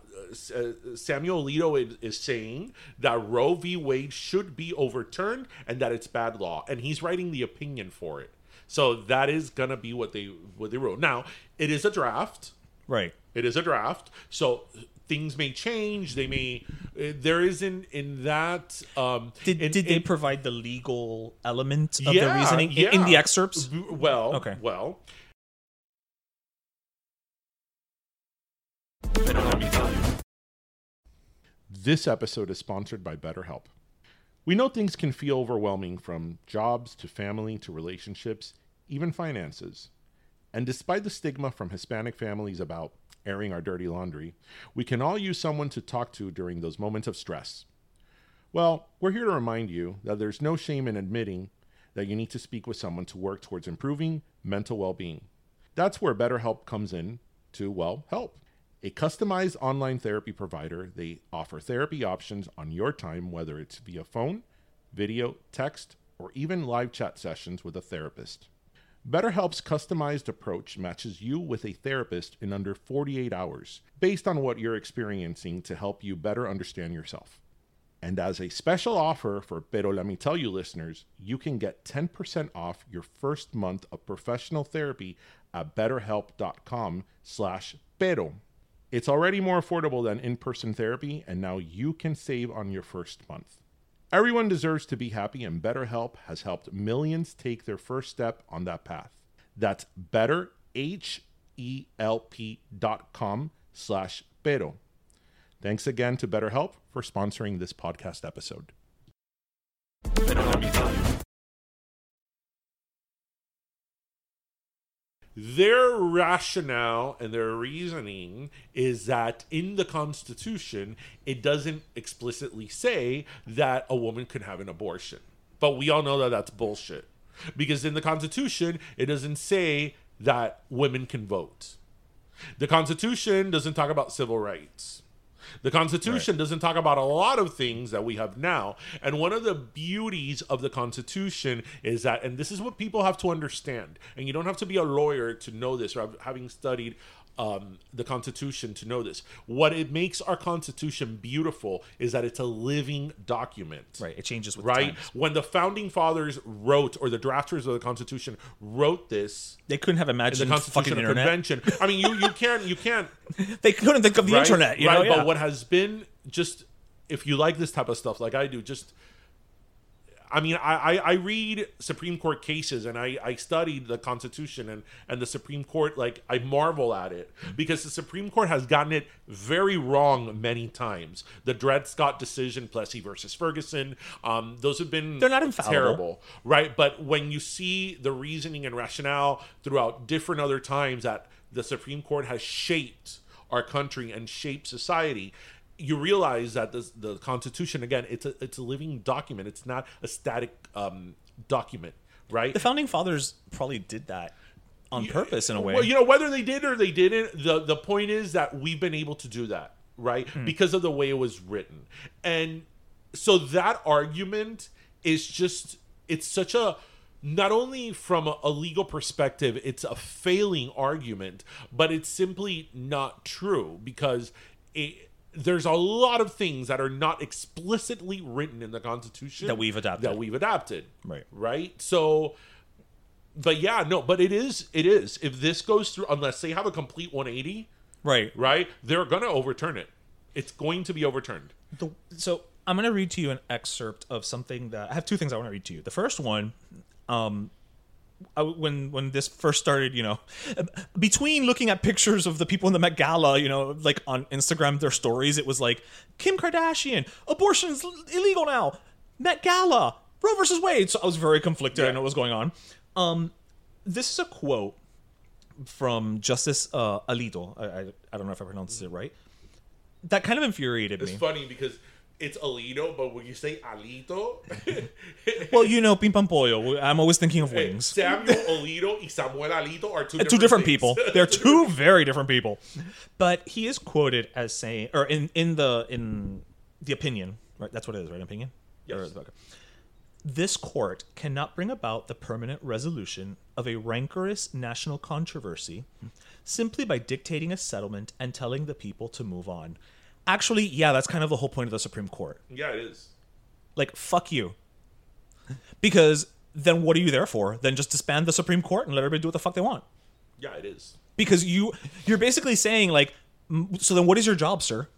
Speaker 3: uh, Samuel Alito is, is saying that Roe v. Wade should be overturned and that it's bad law, and he's writing the opinion for it. So that is gonna be what they what they wrote. Now it is a draft.
Speaker 2: Right.
Speaker 3: It is a draft, so things may change. They may. uh, There isn't in that. Um,
Speaker 2: Did,
Speaker 3: in-
Speaker 2: did they
Speaker 3: in-
Speaker 2: provide the legal element of
Speaker 3: yeah,
Speaker 2: the reasoning in, in the excerpts?
Speaker 3: Well,
Speaker 2: Okay.
Speaker 3: Well, This episode is sponsored by BetterHelp. We know things can feel overwhelming from jobs to family to relationships, even finances. And despite the stigma from Hispanic families about airing our dirty laundry, we can all use someone to talk to during those moments of stress. Well, we're here to remind you that there's no shame in admitting that you need to speak with someone to work towards improving mental well being. That's where BetterHelp comes in to, well, help. A customized online therapy provider, they offer therapy options on your time, whether it's via phone, video, text, or even live chat sessions with a therapist. BetterHelp's customized approach matches you with a therapist in under 48 hours, based on what you're experiencing to help you better understand yourself. And as a special offer for Pero Let Me Tell You listeners, you can get 10% off your first month of professional therapy at betterhelp.com slash pero. It's already more affordable than in-person therapy, and now you can save on your first month. Everyone deserves to be happy, and BetterHelp has helped millions take their first step on that path. That's betterhelp.com slash pero. Thanks again to BetterHelp for sponsoring this podcast episode. Their rationale and their reasoning is that in the Constitution, it doesn't explicitly say that a woman can have an abortion. But we all know that that's bullshit. Because in the Constitution, it doesn't say that women can vote. The Constitution doesn't talk about civil rights. The Constitution doesn't talk about a lot of things that we have now. And one of the beauties of the Constitution is that, and this is what people have to understand, and you don't have to be a lawyer to know this or having studied um, the Constitution to know this. What it makes our Constitution beautiful is that it's a living document
Speaker 2: Right. It changes with
Speaker 3: right? When the founding fathers wrote, or the drafters of the Constitution wrote this
Speaker 2: They couldn't have imagined the
Speaker 3: Constitutional
Speaker 2: internet.
Speaker 3: Convention, I mean, you you can't you can't
Speaker 2: They couldn't think of the
Speaker 3: right?
Speaker 2: internet. You
Speaker 3: right?
Speaker 2: know, yeah.
Speaker 3: But what has been just if you like this type of stuff, like I do, just I mean, I, I, I read Supreme Court cases and I, I studied the Constitution and, and the Supreme Court. Like, I marvel at it because the Supreme Court has gotten it very wrong many times. The Dred Scott decision, Plessy versus Ferguson, um, those have been
Speaker 2: They're not infallible.
Speaker 3: terrible, right? But when you see the reasoning and rationale throughout different other times that the Supreme Court has shaped our country and shaped society, you realize that this, the Constitution again, it's a it's a living document. It's not a static um, document, right?
Speaker 2: The founding fathers probably did that on purpose in a way.
Speaker 3: Well, you know, whether they did or they didn't, the the point is that we've been able to do that, right?
Speaker 2: Hmm.
Speaker 3: Because of the way it was written. And so that argument is just it's such a not only from a, a legal perspective, it's a failing argument, but it's simply not true because it there's a lot of things that are not explicitly written in the Constitution
Speaker 2: That we've adopted.
Speaker 3: That we've adopted.
Speaker 2: Right.
Speaker 3: Right. So but yeah, no, but it is it is. If this goes through unless they have a complete 180,
Speaker 2: right.
Speaker 3: right? They're going to overturn it. It's going to be overturned.
Speaker 2: The, so I'm going to read to you an excerpt of something that I have two things I want to read to you. The first one, um, I, when when this first started, you know, between looking at pictures of the people in the Met Gala, you know, like on Instagram, their stories, it was like Kim Kardashian, abortion is illegal now, Met Gala, Roe versus Wade. So I was very conflicted. I know what was going on. Um, this is a quote from Justice uh, Alito. I, I I don't know if I pronounced it right. That kind of infuriated
Speaker 3: It's
Speaker 2: me.
Speaker 3: It's funny because it's Alito, but when you say Alito,
Speaker 2: Well, you know, pong pollo. I'm always thinking of wings.
Speaker 3: Samuel Alito y Samuel Alito are two
Speaker 2: two different
Speaker 3: things.
Speaker 2: people. They're two very different people. But he is quoted as saying, or in in the in the opinion, right? That's what it is, right? Opinion.
Speaker 3: Yes.
Speaker 2: Or- okay. This court cannot bring about the permanent resolution of a rancorous national controversy simply by dictating a settlement and telling the people to move on. Actually, yeah, that's kind of the whole point of the Supreme Court.
Speaker 3: yeah, it is.
Speaker 2: Like, fuck you. Because then what are you there for? Then just disband the Supreme Court and let everybody do what the fuck they want.
Speaker 3: Yeah, it is.
Speaker 2: Because you you're basically saying like so then what is your job, sir?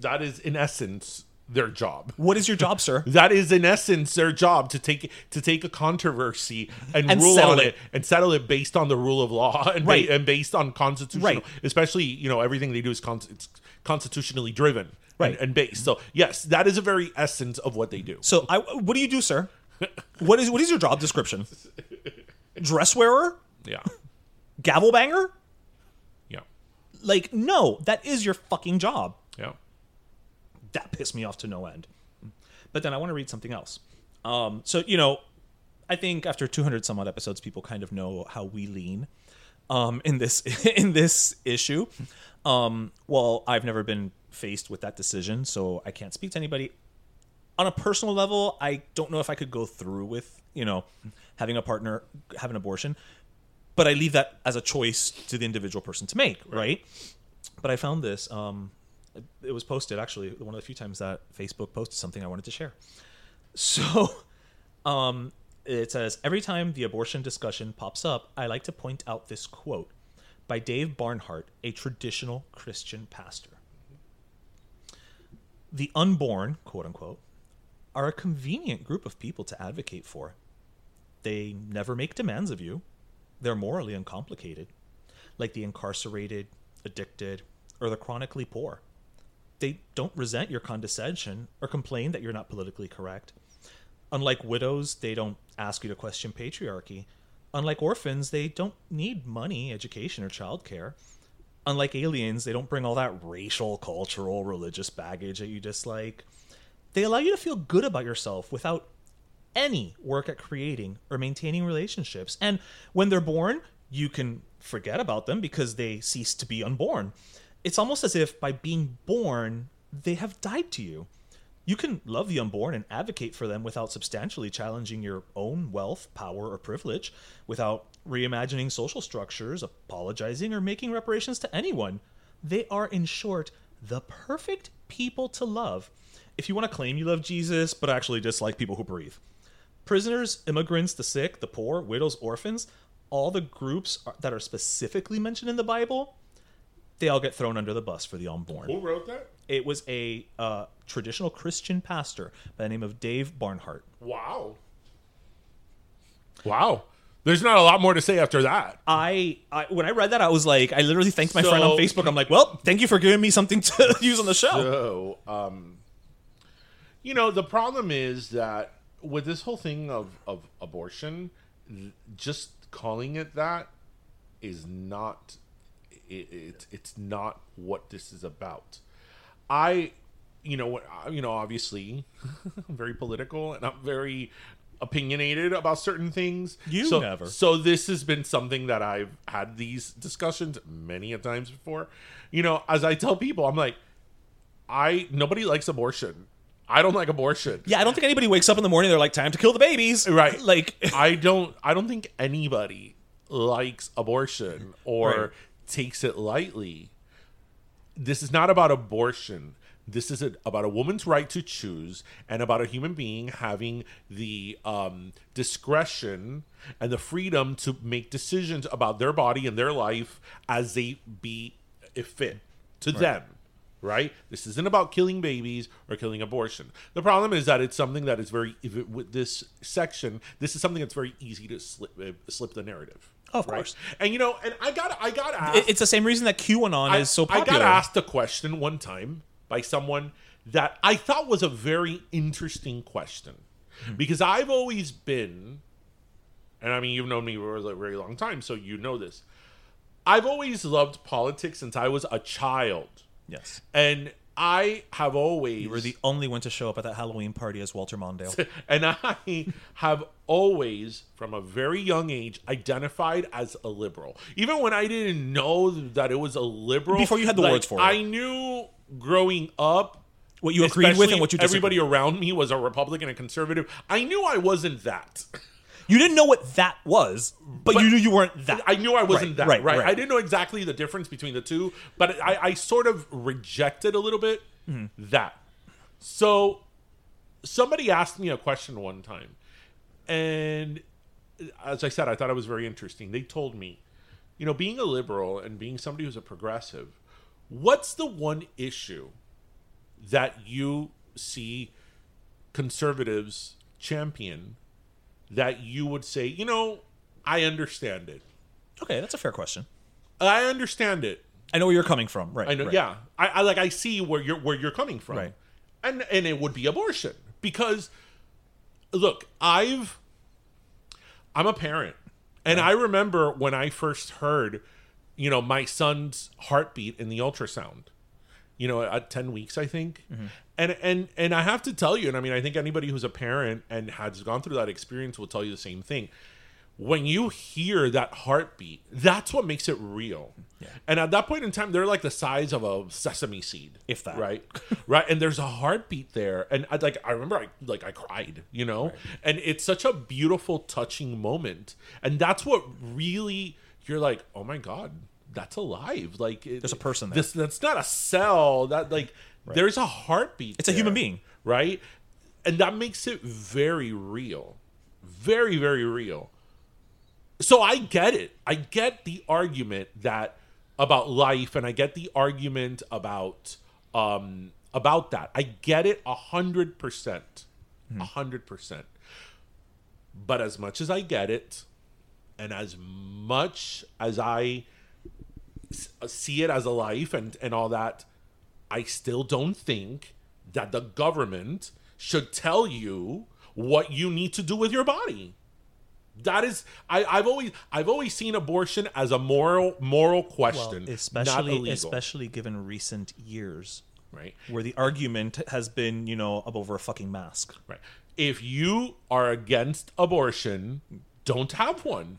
Speaker 3: That is in essence their job.
Speaker 2: What is your job, sir?
Speaker 3: That is in essence their job to take to take a controversy and,
Speaker 2: And
Speaker 3: rule on
Speaker 2: it.
Speaker 3: it. and settle it based on the rule of law and, ba-
Speaker 2: Right.
Speaker 3: and based on constitutional.
Speaker 2: Right.
Speaker 3: Especially you know everything they do is con- it's constitutionally driven
Speaker 2: Right.
Speaker 3: and, and based. So yes, that is a very essence of what they do.
Speaker 2: So I what do you do, sir? What is what is your job description? Dress wearer?
Speaker 3: Yeah,
Speaker 2: Gavel banger?
Speaker 3: yeah,
Speaker 2: Like no, that is your fucking job.
Speaker 3: yeah.
Speaker 2: that pissed me off to no end. But then I want to read something else. Um, so you know, I think after 200 some odd episodes, people kind of know how we lean um, in this in this issue. Um, well, I've never been faced with that decision, so I can't speak to anybody. On a personal level, I don't know if I could go through with you know having a partner have an abortion, but I leave that as a choice to the individual person to make, right? But I found this. Um, it- it was posted actually one of the few times that Facebook posted something I wanted to share. So, um, it says every time the abortion discussion pops up, I like to point out this quote by Dave Barnhart, a traditional Christian pastor. The unborn, quote unquote, are a convenient group of people to advocate for. They never make demands of you. They're morally uncomplicated, like the incarcerated, addicted, or the chronically poor. They don't resent your condescension or complain that you're not politically correct. Unlike widows, they don't ask you to question patriarchy. Unlike orphans, they don't need money, education, or childcare. Unlike aliens, they don't bring all that racial, cultural, religious baggage that you dislike. They allow you to feel good about yourself without any work at creating or maintaining relationships. And when they're born, you can forget about them because they cease to be unborn. It's almost as if by being born, they have died to you. You can love the unborn and advocate for them without substantially challenging your own wealth, power, or privilege, without reimagining social structures, apologizing, or making reparations to anyone. They are, in short, the perfect people to love. If you want to claim you love Jesus, but actually dislike people who breathe. Prisoners, immigrants, the sick, the poor, widows, orphans, all the groups are, that are specifically mentioned in the Bible, they all get thrown under the bus for the unborn.
Speaker 3: Who wrote that?
Speaker 2: It was a uh, traditional Christian pastor by the name of Dave Barnhart.
Speaker 3: Wow. Wow. There's not a lot more to say after that.
Speaker 2: I, I when I read that, I was like, I literally thanked my friend on Facebook. I'm like, well, thank you for giving me something to use on the show.
Speaker 3: So, um, you know, the problem is that with this whole thing of, of abortion, just calling it that is not it, it it's not what this is about. I, you know, you know, obviously, I'm very political and I'm very opinionated about certain things.
Speaker 2: You
Speaker 3: so,
Speaker 2: never.
Speaker 3: So this has been something that I've had these discussions many a times before. You know, as I tell people, I'm like, I nobody likes abortion. I don't like abortion.
Speaker 2: Yeah, I don't think anybody wakes up in the morning. They're like, time to kill the babies.
Speaker 3: Right.
Speaker 2: Like,
Speaker 3: I don't I don't think anybody likes abortion or
Speaker 2: Right.
Speaker 3: takes it lightly. This is not about abortion. This is a, about a woman's right to choose and about a human being having the um, discretion and the freedom to make decisions about their body and their life as they be if fit to them right? This isn't about killing babies or killing abortion. The problem is that it's something that is very if it, with this section. This is something that's very easy to slip uh, slip the narrative.
Speaker 2: Of
Speaker 3: right?
Speaker 2: course.
Speaker 3: And you know, and I got I got asked.
Speaker 2: it's the same reason that QAnon
Speaker 3: I,
Speaker 2: is so popular.
Speaker 3: I got asked a question one time by someone that I thought was a very interesting question
Speaker 2: Hmm.
Speaker 3: because I've always been, and I mean you've known me for a very long time, so you know this. I've always loved politics since I was a child.
Speaker 2: Yes.
Speaker 3: And I have always
Speaker 2: You were the only one to show up at that Halloween party as Walter Mondale.
Speaker 3: and I have always, from a very young age, identified as a liberal. Even when I didn't know that it was a liberal.
Speaker 2: Before you had the
Speaker 3: like,
Speaker 2: words for it.
Speaker 3: I knew growing up.
Speaker 2: What you agreed with and what you did.
Speaker 3: everybody around me was a Republican and conservative. I knew I wasn't that.
Speaker 2: You didn't know what that was, but,
Speaker 3: But
Speaker 2: you knew you weren't that.
Speaker 3: I knew I wasn't
Speaker 2: Right,
Speaker 3: that.
Speaker 2: right,
Speaker 3: Right,
Speaker 2: right.
Speaker 3: I didn't know exactly the difference between the two, but I, I sort of rejected a little bit
Speaker 2: Mm-hmm.
Speaker 3: that. So somebody asked me a question one time, and as I said, I thought it was very interesting. They told me, you know, being a liberal and being somebody who's a progressive, what's the one issue that you see conservatives champion that you would say, you know, I understand it.
Speaker 2: Okay, that's a fair question.
Speaker 3: I understand it.
Speaker 2: I know where you're coming from. Right.
Speaker 3: I know.
Speaker 2: right.
Speaker 3: Yeah, I, I like. I see where you're where you're coming from.
Speaker 2: Right.
Speaker 3: And and it would be abortion because, look, I've, I'm a parent, and I remember when I first heard, you know, my son's heartbeat in the ultrasound. You know, at ten weeks, I think. Mm-hmm. And and and I have to tell you, and I mean, I think anybody who's a parent and has gone through that experience will tell you the same thing when you hear that heartbeat, that's what makes it real. And at that point in time, they're like the size of a sesame seed,
Speaker 2: If that.
Speaker 3: right? right, and there's a heartbeat there, and I like I remember I like I cried, you know, and it's such a beautiful, touching moment, and that's what really you're like, oh my god, that's alive. Like it,
Speaker 2: There's a person there.
Speaker 3: This that's not a cell. That like there's a heartbeat.
Speaker 2: It's a human being.
Speaker 3: right? And that makes it very real, very very real so I get it. I get the argument that about life, and I get the argument about um about that. I get it a hundred percent, a hundred percent. But as much as I get it, and as much as I Uh, see it as a life and and all that, I still don't think that the government should tell you what you need to do with your body. That is, I, I've always, I've always seen abortion as a moral, moral question, not
Speaker 2: especially especially given recent years
Speaker 3: right?
Speaker 2: where the argument has been, you know, up over a fucking mask.
Speaker 3: Right. If you are against abortion, don't have one.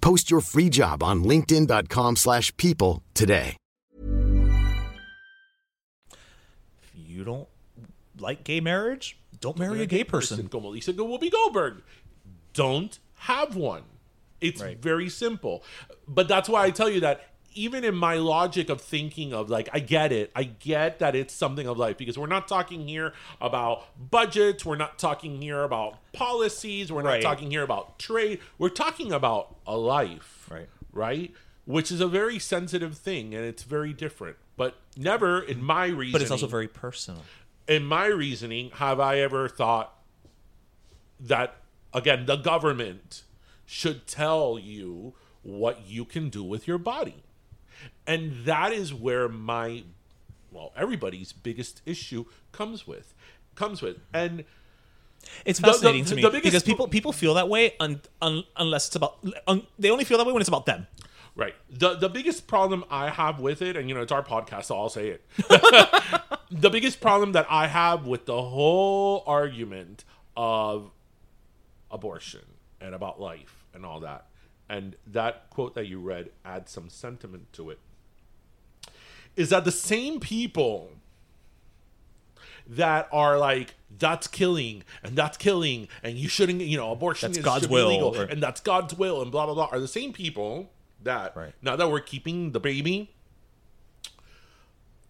Speaker 4: Post your free job on linkedin.com/people slash people today.
Speaker 2: If you don't like gay marriage, don't marry a gay person.
Speaker 3: Como dice Whoopi Goldberg, don't have one. It's
Speaker 2: Right.
Speaker 3: very simple. But that's why I tell you that even in my logic of thinking of like, I get it. I get that it's something of life because we're not talking here about budgets. We're not talking here about policies. We're not
Speaker 2: Right.
Speaker 3: talking here about trade. We're talking about a life.
Speaker 2: Right.
Speaker 3: Right? Which is a very sensitive thing and it's very different. But never in my reasoning
Speaker 2: But it's also very personal.
Speaker 3: in my reasoning, have I ever thought that again the government should tell you what you can do with your body, and that is where my well everybody's biggest issue comes with comes with and
Speaker 2: It's
Speaker 3: The- the-
Speaker 2: fascinating to me because people people feel that way un, un, unless it's about un, they only feel that way when it's about them.
Speaker 3: Right. The the biggest problem I have with it, and you know, it's our podcast, so I'll say it. the biggest problem that I have with the whole argument of abortion and about life and all that, and that quote that you read adds some sentiment to it, is that the same people that are like that's killing and that's killing and you shouldn't you know abortion
Speaker 2: That's
Speaker 3: is,
Speaker 2: God's will,
Speaker 3: legal,
Speaker 2: or-
Speaker 3: and that's God's will and blah blah blah are the same people that
Speaker 2: Right.
Speaker 3: now that we're keeping the baby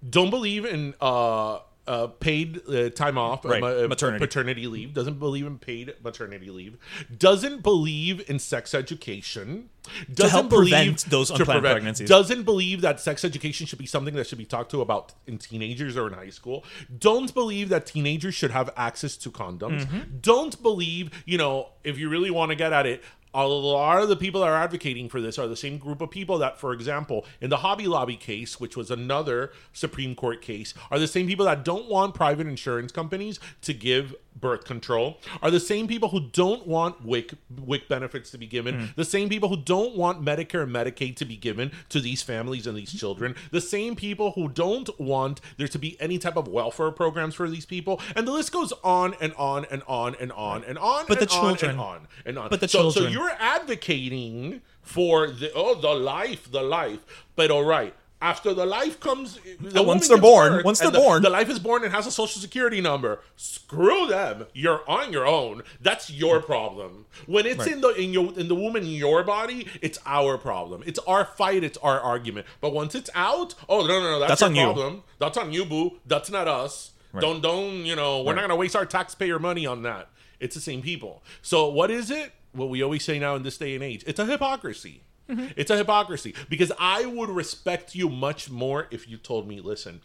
Speaker 3: don't believe in uh uh, paid uh, time off, uh,
Speaker 2: Right,
Speaker 3: uh,
Speaker 2: maternity.
Speaker 3: paternity leave. Doesn't believe in paid maternity leave. Doesn't believe in sex education. Doesn't believe
Speaker 2: prevent those unplanned pregnancies.
Speaker 3: Doesn't believe that sex education should be something that should be talked to about in teenagers or in high school. Don't believe that teenagers should have access to condoms.
Speaker 2: Mm-hmm.
Speaker 3: Don't believe, you know, if you really want to get at it, a lot of the people that are advocating for this are the same group of people that, for example, in the Hobby Lobby case, which was another Supreme Court case, are the same people that don't want private insurance companies to give birth control, are the same people who don't want WIC, WIC benefits to be given, mm. the same people who don't want Medicare and Medicaid to be given to these families and these children, the same people who don't want there to be any type of welfare programs for these people, and the list goes on and on and on and on and on.
Speaker 2: But
Speaker 3: and
Speaker 2: the
Speaker 3: on
Speaker 2: children-
Speaker 3: and on and on.
Speaker 2: but the
Speaker 3: so, so you're advocating for the oh the life, the life. But all right, after the life comes, the
Speaker 2: once they're born-
Speaker 3: birth,
Speaker 2: once they're
Speaker 3: the-
Speaker 2: born-
Speaker 3: the life is born and has a social security number. Screw them. You're on your own. That's your mm. problem. When it's in the in your in the woman in your body, it's our problem. It's our fight. It's our argument. But once it's out, oh no no no, that's,
Speaker 2: That's
Speaker 3: your
Speaker 2: on you.
Speaker 3: problem. That's on you, boo. That's not us. Don't don't you know? We're not gonna waste our taxpayer money on that. It's the same people. So what is it? What we always say now in this day and age, it's a hypocrisy. Mm-hmm. It's a hypocrisy because I would respect you much more if you told me, listen,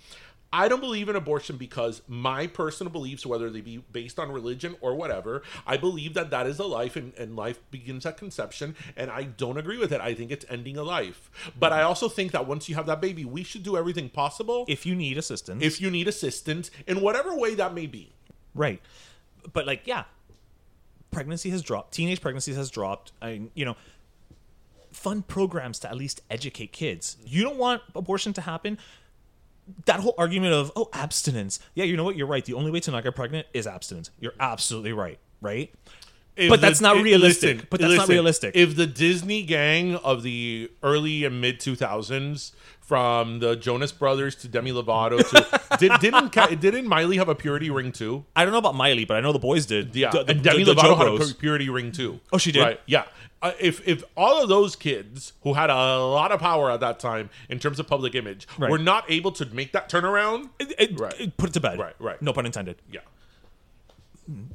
Speaker 3: I don't believe in abortion because my personal beliefs, whether they be based on religion or whatever, I believe that that is a life and, and life begins at conception. And I don't agree with it. I think it's ending a life. But I also think that once you have that baby, we should do everything possible
Speaker 2: If you need assistance,
Speaker 3: if you need assistance in whatever way that may be.
Speaker 2: Right. But like, yeah, pregnancy has dropped. Teenage pregnancies has dropped. I, you know, fund programs to at least educate kids. You don't want abortion to happen. That whole argument of oh abstinence. Yeah, you know what? You're right. The only way to not get pregnant is abstinence. You're absolutely right. Right.
Speaker 3: If
Speaker 2: But that's not
Speaker 3: if-
Speaker 2: realistic. But that's not realistic.
Speaker 3: If the Disney gang of the early and mid 2000s, from the Jonas Brothers to Demi Lovato to did, didn't didn't Miley have a purity ring too?
Speaker 2: I don't know about Miley, but I know the boys did.
Speaker 3: Yeah,
Speaker 2: The- the-
Speaker 3: and Demi
Speaker 2: the-
Speaker 3: Lovato had a pu- purity ring too.
Speaker 2: Oh, she did?
Speaker 3: Right? Yeah. Uh, if if all of those kids who had a lot of power at that time in terms of public image
Speaker 2: Right.
Speaker 3: were not able to make that turnaround,
Speaker 2: It- it-
Speaker 3: Right.
Speaker 2: it- put it to bed.
Speaker 3: Right, right.
Speaker 2: No pun intended.
Speaker 3: yeah,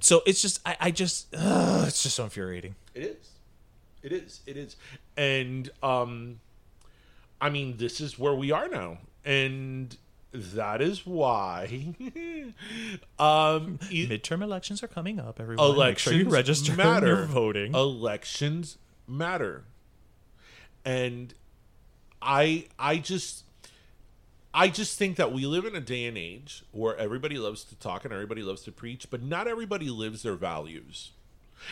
Speaker 2: So it's just, I, I just, ugh, it's just so infuriating.
Speaker 3: It is. It is. It is. And um I mean this is where we are now. And that is why um
Speaker 2: Midterm elections are coming up. Everyone, make
Speaker 3: elections
Speaker 2: sure you register
Speaker 3: matter.
Speaker 2: You're voting.
Speaker 3: Elections matter. And I I just I just think that we live in a day and age where everybody loves to talk and everybody loves to preach, but not everybody lives their values.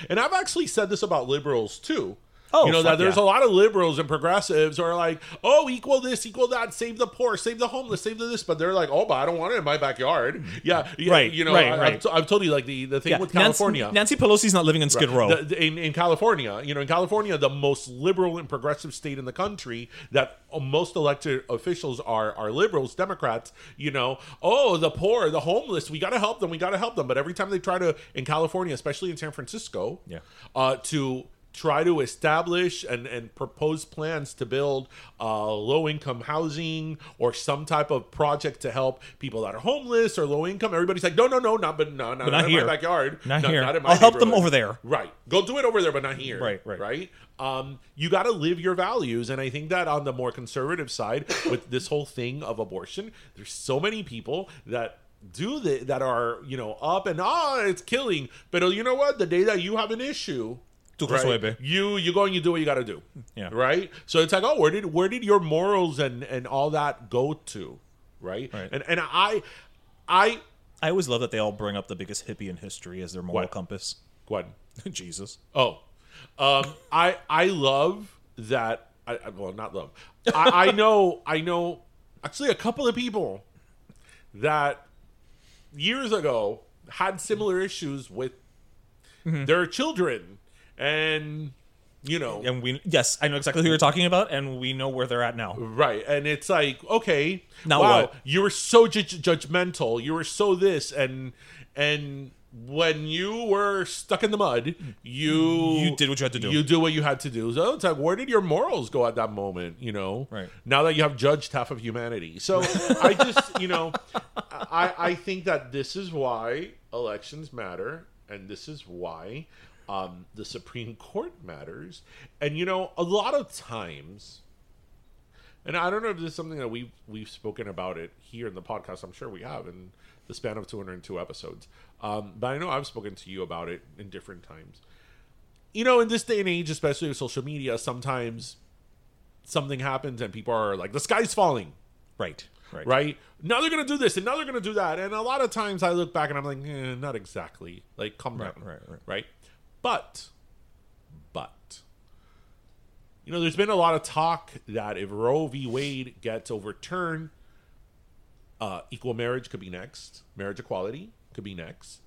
Speaker 3: And I've actually said this about liberals too.
Speaker 2: Oh,
Speaker 3: you know that there's
Speaker 2: yeah.
Speaker 3: a lot of liberals and progressives are like, oh, equal this, equal that, save the poor, save the homeless, save the this, but they're like, oh, but I don't want it in my backyard. Yeah, yeah
Speaker 2: Right,
Speaker 3: You know,
Speaker 2: right,
Speaker 3: I, I've,
Speaker 2: right.
Speaker 3: I've told you like the the thing
Speaker 2: Yeah,
Speaker 3: with California.
Speaker 2: Nancy, Pelosi's not living in Skid Row.
Speaker 3: The- the- in, in California, you know, in California, the most liberal and progressive state in the country, that most elected officials are are liberals, Democrats. You know, oh, the poor, the homeless, we got to help them, we got to help them. But every time they try to in California, especially in San Francisco,
Speaker 2: Yeah.
Speaker 3: uh, to try to establish and, and propose plans to build uh, low income housing or some type of project to help people that are homeless or low income. Everybody's like, no, no, no, not but no, not,
Speaker 2: But not
Speaker 3: in
Speaker 2: here.
Speaker 3: my backyard,
Speaker 2: Not here.
Speaker 3: in my
Speaker 2: I'll help them over there.
Speaker 3: Right. Go do it over there, but not here.
Speaker 2: Right, right.
Speaker 3: Right. Um, you got to live your values. And I think that on the more conservative side, with this whole thing of abortion, there's so many people that do the, that are, you know, up and ah, it's killing. But you know what? The day that you have an issue,
Speaker 2: Tu
Speaker 3: right, you you go and you do what you got to do.
Speaker 2: Yeah.
Speaker 3: Right. So it's like, oh, where did where did your morals and and all that go to? Right.
Speaker 2: Right.
Speaker 3: And and I I
Speaker 2: I always love that they all bring up the biggest hippie in history as their moral
Speaker 3: What?
Speaker 2: compass.
Speaker 3: ahead.
Speaker 2: Jesus.
Speaker 3: Oh, um, I I love that. I, well, not love. I, I know. I know. Actually, a couple of people that years ago had similar issues with their children, and you know,
Speaker 2: And we yes, I know exactly who you're talking about, and we know where they're at now.
Speaker 3: Right. And it's like, okay,
Speaker 2: Now
Speaker 3: wow,
Speaker 2: what?
Speaker 3: you were so ju- judgmental. You were so this and and when you were stuck in the mud, you
Speaker 2: You did what you had to do.
Speaker 3: You do what you had to do. So it's like, where did your morals go at that moment? You know,
Speaker 2: Right.
Speaker 3: Now that you have judged half of humanity, so I just, you know, I I think that this is why elections matter, and this is why um, the Supreme Court matters. And you know, a lot of times, and I don't know if this is something that we've we've spoken about it here in the podcast. I'm sure we have in the span of 202 episodes. Um, but I know I've spoken to you about it in different times. You know, in this day and age, especially with social media, sometimes something happens and people are like, "The sky's falling."
Speaker 2: Right. Right.
Speaker 3: right? Now they're gonna do this, and now they're gonna do that, and a lot of times I look back and I'm like, eh, not exactly. Like, calm down,
Speaker 2: Right, right, right.
Speaker 3: But, but, you know, there's been a lot of talk that if Roe v. Wade gets overturned, uh, equal marriage could be next, marriage equality could be next.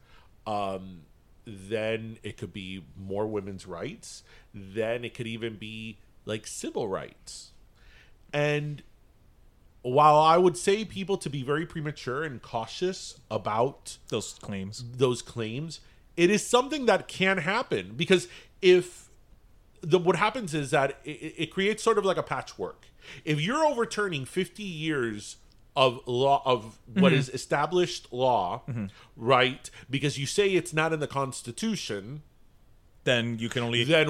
Speaker 3: Um, then it could be more women's rights. Then it could even be like civil rights. And while I would say people to be very premature and cautious about
Speaker 2: Those claims.
Speaker 3: those claims, it is something that can happen because if the what happens is that it, it creates sort of like a patchwork. If you're overturning 50 years of law of what mm-hmm. is established law, mm-hmm. right? Because you say it's not in the Constitution,
Speaker 2: Then you can only
Speaker 3: then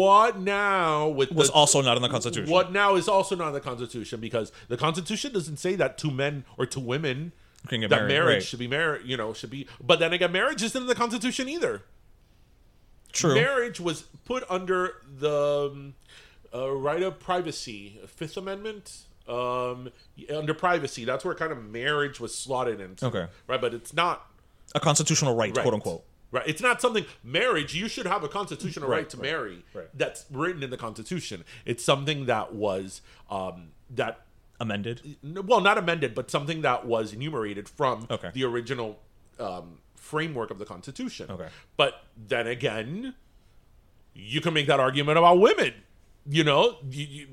Speaker 3: what now with
Speaker 2: was
Speaker 3: the,
Speaker 2: also not in the Constitution.
Speaker 3: what now is also not in the Constitution because the Constitution doesn't say that two men or two women
Speaker 2: Can get
Speaker 3: that
Speaker 2: married,
Speaker 3: marriage
Speaker 2: right.
Speaker 3: should be married, you know, should be. But then again, marriage isn't in the Constitution either.
Speaker 2: True.
Speaker 3: Marriage was put under the um, uh, right of privacy, Fifth Amendment. Um, under privacy, that's where kind of marriage was slotted into.
Speaker 2: Okay.
Speaker 3: right, but it's not
Speaker 2: a constitutional right,
Speaker 3: right.
Speaker 2: quote unquote.
Speaker 3: Right. It's not something marriage. You should have a constitutional right,
Speaker 2: Right,
Speaker 3: to
Speaker 2: right,
Speaker 3: marry. That's written in the Constitution. It's something that was um, that
Speaker 2: Amended.
Speaker 3: well, not amended, but something that was enumerated from
Speaker 2: Okay.
Speaker 3: the original um, framework of the Constitution.
Speaker 2: Okay.
Speaker 3: But then again, you can make that argument about women. You know, you, you,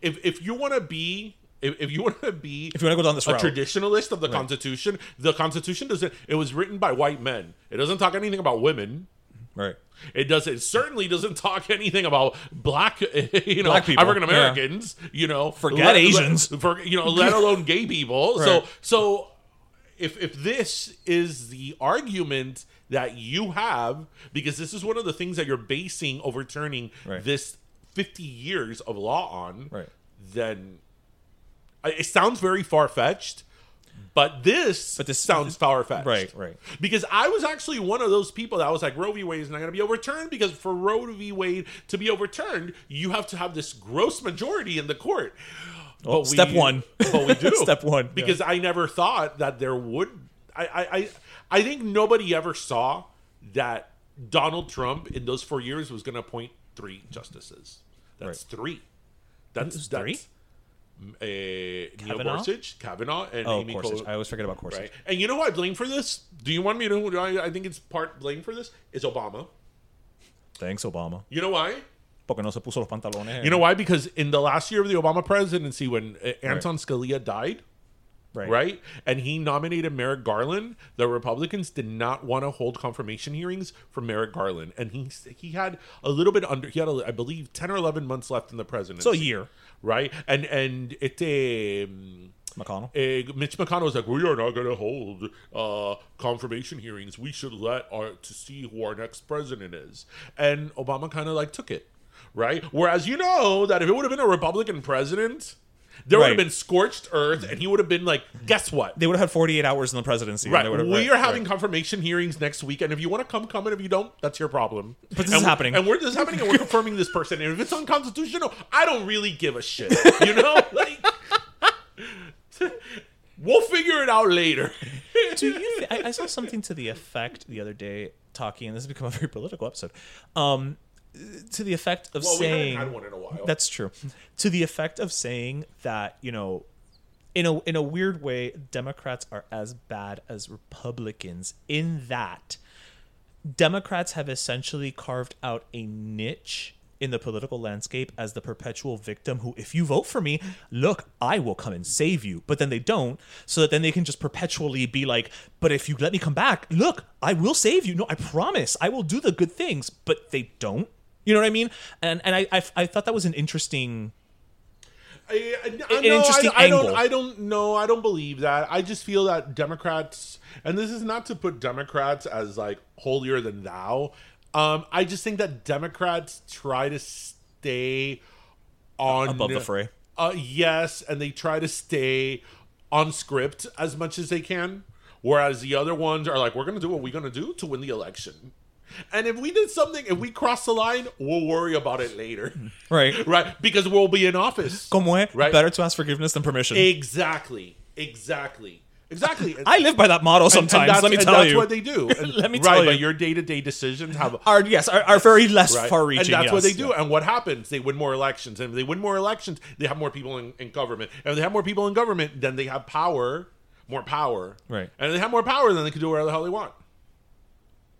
Speaker 3: if if you want to be. If, if you want to be
Speaker 2: If you wanna go down this
Speaker 3: a
Speaker 2: route.
Speaker 3: traditionalist of the Constitution, the Constitution doesn't. It was written by white men. It doesn't talk anything about women.
Speaker 2: Right.
Speaker 3: It does. It certainly doesn't talk anything about black, you know,
Speaker 2: Black
Speaker 3: African Americans. You know,
Speaker 2: Forget
Speaker 3: let-
Speaker 2: Asians.
Speaker 3: let- for you know, let alone gay people.
Speaker 2: Right.
Speaker 3: So, so if if this is the argument that you have, because this is one of the things that you're basing overturning
Speaker 2: Right.
Speaker 3: this 50 years of law on,
Speaker 2: Right.
Speaker 3: then uh, it sounds very far fetched. But this,
Speaker 2: But this-
Speaker 3: sounds far fetched,
Speaker 2: Right, right.
Speaker 3: because I was actually one of those people that was like, Roe v. Wade is not going to be overturned because for Roe v. Wade to be overturned, you have to have this gross majority in the court.
Speaker 2: Oh,
Speaker 3: But
Speaker 2: step one.
Speaker 3: But we do.
Speaker 2: Step one, yeah.
Speaker 3: Because I never thought that there would. I, I, I, I think nobody ever saw that Donald Trump in those four years was going to appoint three justices. That's three. That's that's,
Speaker 2: three?
Speaker 3: Uh, Neil? Gorsuch, Kavanaugh, and
Speaker 2: Oh,
Speaker 3: Amy
Speaker 2: Gorsuch.
Speaker 3: Col-
Speaker 2: I always forget about Gorsuch.
Speaker 3: Right. And you know who I blame for this? Do you want me to? I, I think it's part blame for this is Obama.
Speaker 2: Thanks, Obama.
Speaker 3: You know why?
Speaker 2: Porque no se puso los pantalones.
Speaker 3: You know why? Because in the last year of the Obama presidency, when uh, Anton Scalia died,
Speaker 2: Right.
Speaker 3: right. And he nominated Merrick Garland. The Republicans did not want to hold confirmation hearings for Merrick Garland, and he he had a little bit under. He had, a, I believe, ten or eleven months left in the presidency.
Speaker 2: So a year.
Speaker 3: Right? And and it. Um,
Speaker 2: McConnell.
Speaker 3: uh, Mitch McConnell was like, "We are not going to hold uh, confirmation hearings. We should let our to see who our next president is." And Obama kind of like took it, right? Whereas you know that if it would have been a Republican president, there would have been scorched earth, and he would have been like, "Guess what?"
Speaker 2: They would have had 48 hours in the presidency. and
Speaker 3: Right,
Speaker 2: they would have-
Speaker 3: we
Speaker 2: right,
Speaker 3: are having
Speaker 2: right.
Speaker 3: confirmation hearings next week, and if you want to come, come, and if you don't, that's your problem.
Speaker 2: But this
Speaker 3: And
Speaker 2: is
Speaker 3: we-
Speaker 2: happening.
Speaker 3: and we're this is happening, and we're confirming this person. And if it's unconstitutional, I don't really give a shit. You know, like we'll figure it out later.
Speaker 2: Do you? Th- I, I saw something to the effect the other day talking, and this has become a very political episode. Um, to the effect of
Speaker 3: Well,
Speaker 2: saying
Speaker 3: had one in a while.
Speaker 2: that's true. To the effect of saying that you know, in a in a weird way, Democrats are as bad as Republicans in that Democrats have essentially carved out a niche in the political landscape as the perpetual victim who, if you vote for me, look, I will come and save you. But then they don't, so that then they can just perpetually be like, but if you let me come back, look, I will save you. No, I promise, I will do the good things. But they don't. You know what I mean? And and I I, I thought that was an interesting.
Speaker 3: I, I,
Speaker 2: An
Speaker 3: no,
Speaker 2: interesting
Speaker 3: I, I don't.
Speaker 2: angle.
Speaker 3: I don't know. I don't believe that. I just feel that Democrats, and this is not to put Democrats as like holier than thou. Um, I just think that Democrats try to stay on
Speaker 2: Above the fray.
Speaker 3: Uh, yes, and they try to stay on script as much as they can, whereas the other ones are like, "We're going to do what we're going to do to win the election." And if we did something, if we cross the line, we'll worry about it later.
Speaker 2: Right.
Speaker 3: right? Because we'll be in office.
Speaker 2: Como es?
Speaker 3: Right.
Speaker 2: Better to ask forgiveness than permission.
Speaker 3: Exactly. Exactly. Exactly.
Speaker 2: I live by that motto
Speaker 3: And- and
Speaker 2: sometimes.
Speaker 3: that's-
Speaker 2: let me
Speaker 3: and
Speaker 2: tell
Speaker 3: that's
Speaker 2: you.
Speaker 3: what they do. And-
Speaker 2: Let me
Speaker 3: right,
Speaker 2: tell
Speaker 3: but
Speaker 2: you.
Speaker 3: your day to day decisions have
Speaker 2: Are yes, are, are very less
Speaker 3: right?
Speaker 2: far-reaching.
Speaker 3: And that's what they do. And what happens? They win more elections. And if they win more elections, they have more people in, in government. And if they have more people in government, then they have power, more power.
Speaker 2: Right.
Speaker 3: And if they have more power, then they can do whatever the hell they want.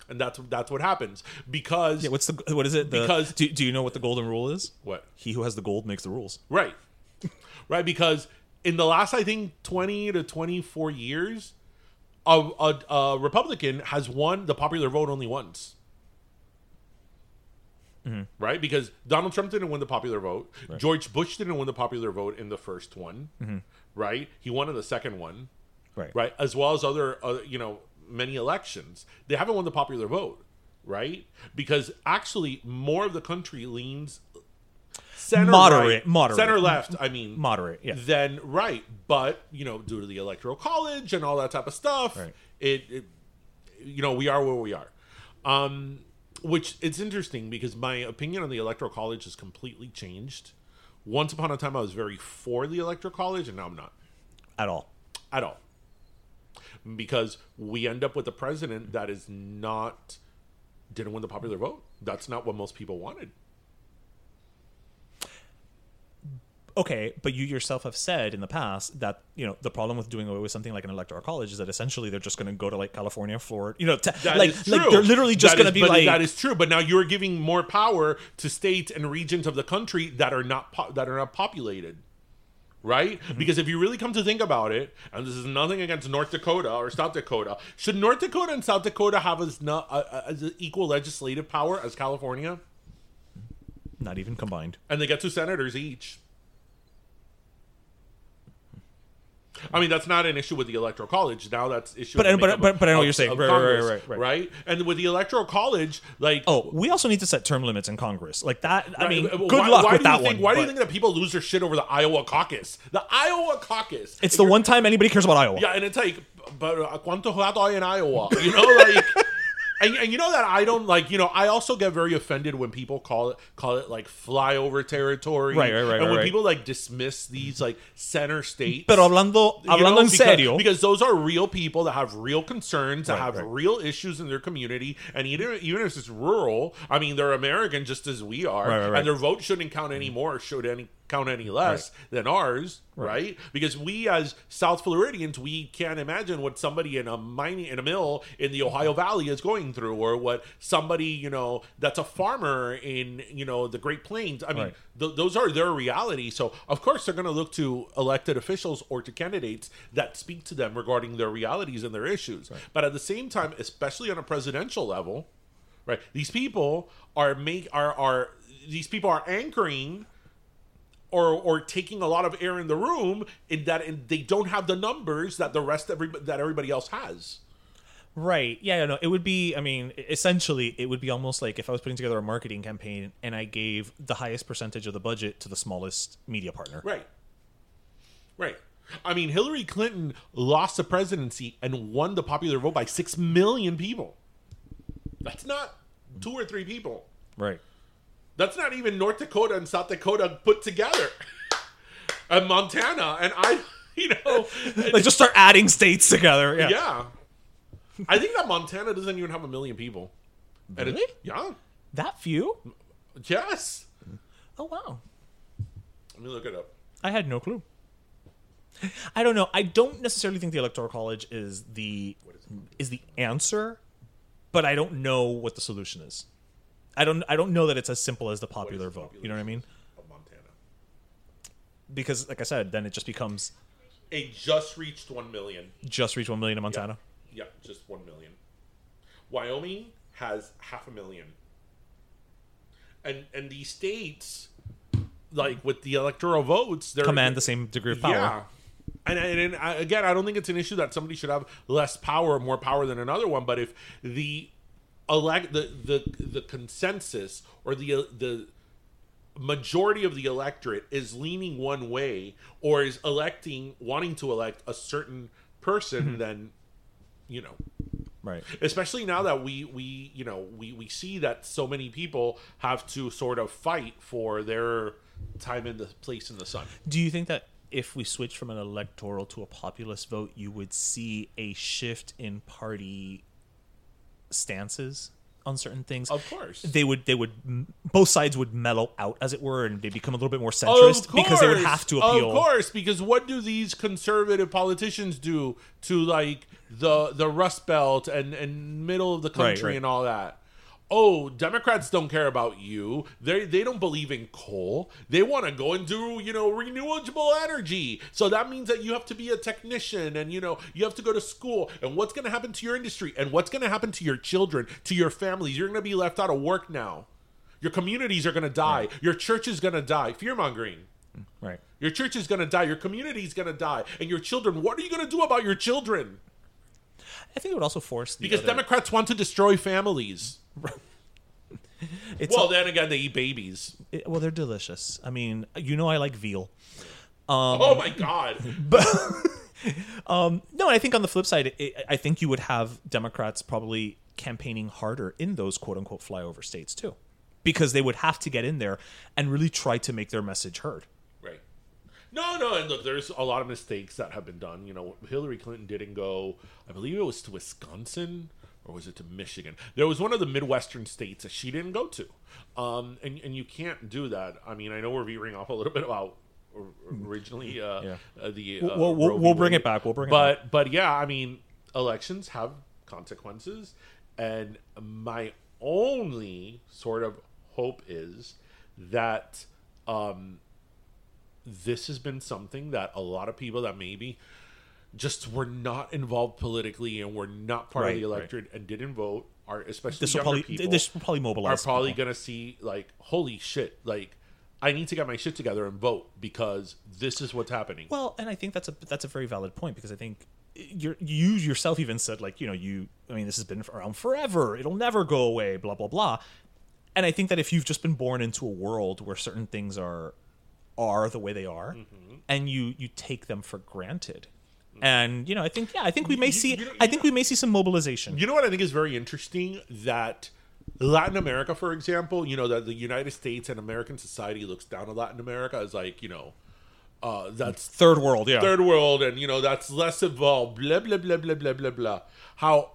Speaker 3: And that's that's what happens because
Speaker 2: Yeah, what's the what is it? The,
Speaker 3: Because-
Speaker 2: do, do you know what the golden rule is?
Speaker 3: What?
Speaker 2: He who has the gold makes the rules.
Speaker 3: Right. right. Because in the last, I think, 20 to 24 years, a, a, a Republican has won the popular vote only once. Right? Because Donald Trump didn't win the popular vote. George Bush didn't win the popular vote in the first one. Right? He won in the second one.
Speaker 2: Right.
Speaker 3: Right? As well as other, uh, you know, many elections. They haven't won the popular vote. Right? Because actually, more of the country leans center
Speaker 2: Moderate,
Speaker 3: right,
Speaker 2: moderate.
Speaker 3: center left. I mean,
Speaker 2: Moderate, yeah.
Speaker 3: Then right, but you know, due to the electoral college and all that type of stuff,
Speaker 2: Right.
Speaker 3: it, it, you know, we are where we are. Um, which it's interesting because my opinion on the electoral college has completely changed. Once upon a time, I was very for the electoral college, and now I'm not
Speaker 2: At all.
Speaker 3: at all because we end up with a president that is not didn't win the popular vote. That's not what most people wanted.
Speaker 2: Okay, but you yourself have said in the past that you know the problem with doing away with something like an electoral college is that essentially they're just going to go to like California, Florida, you know, to, like like they're literally just going to be
Speaker 3: but
Speaker 2: like
Speaker 3: that is true. But now you're giving more power to states and regions of the country that are not po- that are not populated, right?
Speaker 2: Mm-hmm.
Speaker 3: Because if you really come to think about it, and this is nothing against North Dakota or South Dakota, should North Dakota and South Dakota have as not uh, as equal legislative power as California,
Speaker 2: not even combined.
Speaker 3: and they get two senators each? I mean, that's not an issue with the electoral college. Now that's issue.
Speaker 2: But-
Speaker 3: with the
Speaker 2: but- but- but I know what you're saying. Right, right, right, right, right.
Speaker 3: And with the electoral college, like
Speaker 2: Oh, we also need to set term limits in Congress, like that. I mean, good
Speaker 3: why-
Speaker 2: luck
Speaker 3: why
Speaker 2: with
Speaker 3: do you
Speaker 2: that
Speaker 3: think,
Speaker 2: one.
Speaker 3: Why do you think that people lose their shit over the Iowa caucus? The Iowa caucus.
Speaker 2: it's the one time anybody cares about Iowa?
Speaker 3: Yeah, and it's like, but uh, cuánto rato hay in Iowa? You know, like and, and you know that I don't like. You know, I also get very offended when people call it call it like flyover territory,
Speaker 2: Right, right, right,
Speaker 3: and
Speaker 2: right,
Speaker 3: when
Speaker 2: right.
Speaker 3: people like dismiss these like center states.
Speaker 2: Pero hablando,
Speaker 3: You know,
Speaker 2: hablando en
Speaker 3: because,
Speaker 2: serio,
Speaker 3: because those are real people that have real concerns, that
Speaker 2: Right,
Speaker 3: have real issues in their community, and even even if it's rural, I mean, they're American just as we are, and their vote shouldn't count anymore. should any count any less than ours, right. Because we as South Floridians, we can't imagine what somebody in a mining in a mill in the Ohio Valley is going through, or what somebody you know that's a farmer in you know the Great Plains. I mean,
Speaker 2: Right.
Speaker 3: th- those are their reality. So of course they're going to look to elected officials or to candidates that speak to them regarding their realities and their issues. But at the same time, especially on a presidential level, right? These people are make are are these people are anchoring or or taking a lot of air in the room in that and they don't have the numbers that the rest of everybody that everybody else has.
Speaker 2: Right. Yeah, no, it would be I mean, essentially it would be almost like if I was putting together a marketing campaign and I gave the highest percentage of the budget to the smallest media partner.
Speaker 3: Right. Right. I mean, Hillary Clinton lost the presidency and won the popular vote by 6 million people. That's not two or three people.
Speaker 2: Right.
Speaker 3: That's not even North Dakota and South Dakota put together. and Montana and I, you know,
Speaker 2: Like just start adding states together. Yeah.
Speaker 3: yeah. I think that Montana doesn't even have a million people. And
Speaker 2: Really?
Speaker 3: yeah.
Speaker 2: That few?
Speaker 3: Yes.
Speaker 2: Oh wow.
Speaker 3: Let me look it up.
Speaker 2: I had no clue. I don't know. I don't necessarily think the electoral college is the is the answer, but I don't know what the solution is. I don't I don't know that it's as simple as the popular vote. You know what I mean?
Speaker 3: Of Montana.
Speaker 2: Because like I said, then it just becomes
Speaker 3: It just reached 1 million.
Speaker 2: just reached 1 million in Montana.
Speaker 3: Yeah, just 1 million. Wyoming has half a million. And and these states like with the electoral votes, they're
Speaker 2: Command the same degree of power.
Speaker 3: Yeah. And, and, and uh, again, I don't think it's an issue that somebody should have less power or more power than another one. But if the elect the the the consensus or the the majority of the electorate is leaning one way or is electing wanting to elect a certain person, mm-hmm. then you know
Speaker 2: Right.
Speaker 3: especially now that we we you know we we see that so many people have to sort of fight for their time in the place in the sun.
Speaker 2: Do you think that if we switch from an electoral to a populist vote, you would see a shift in party stances on certain things?
Speaker 3: Of course.
Speaker 2: they would. They would. Both sides would mellow out, as it were, and they become a little bit more centrist because they would have to appeal.
Speaker 3: Of course, because what do these conservative politicians do to like the the Rust Belt and and middle of the
Speaker 2: Right,
Speaker 3: country
Speaker 2: right.
Speaker 3: and all that? Oh, Democrats don't care about you. They they don't believe in coal. They want to go and do you know renewable energy. So that means that you have to be a technician and you know you have to go to school. And what's going to happen to your industry? And what's going to happen to your children, to your families? You're going to be left out of work now. Your communities are going to die. Your church is going to die. Fear mongering.
Speaker 2: Right.
Speaker 3: Your church is going to die. Your community is going to die. And your children, what are you going to do about your children?
Speaker 2: I think it would also force the
Speaker 3: Because
Speaker 2: other-
Speaker 3: Democrats want to destroy families.
Speaker 2: It's
Speaker 3: Well, then again, they eat babies.
Speaker 2: it- well, they're delicious. I mean, you know, I like veal.
Speaker 3: Um, oh my God.
Speaker 2: Um, no, I think on the flip side, it, I think you would have Democrats probably campaigning harder in those quote unquote flyover states too, because they would have to get in there and really try to make their message heard.
Speaker 3: No, no, and look, there's a lot of mistakes that have been done. You know, Hillary Clinton didn't go, I believe it was to Wisconsin or was it to Michigan? There was one of the Midwestern states that she didn't go to. Um, and, and you can't do that. I mean, I know we're veering off a little bit about originally uh,
Speaker 2: Yeah.
Speaker 3: uh, the
Speaker 2: We'll-
Speaker 3: uh,
Speaker 2: we'll- we'll bring it back. We'll bring it back.
Speaker 3: but, But yeah, I mean, elections have consequences. And my only sort of hope is that um, this has been something that a lot of people that maybe just were not involved politically and were not part
Speaker 2: Right,
Speaker 3: of the
Speaker 2: right.
Speaker 3: electorate and didn't vote are especially
Speaker 2: This will probably
Speaker 3: people
Speaker 2: this will probably
Speaker 3: are probably
Speaker 2: people.
Speaker 3: gonna see like holy shit like I need to get my shit together and vote because this is what's happening.
Speaker 2: Well, and I think that's a that's a very valid point because I think you're, you yourself even said like you know you I mean this has been around forever it'll never go away blah blah blah, and I think that if you've just been born into a world where certain things are are the way they are,
Speaker 3: Mm-hmm.
Speaker 2: and you you take them for granted, And you know, I think yeah, I think we may
Speaker 3: You-
Speaker 2: see.
Speaker 3: you know-
Speaker 2: I think we may see some mobilization.
Speaker 3: You know what I think is very interesting that Latin America, for example, you know that the United States and American society looks down on Latin America as like you know, uh, that's
Speaker 2: Third world, yeah.
Speaker 3: third world, and you know that's less evolved. Blah blah blah blah blah blah blah. How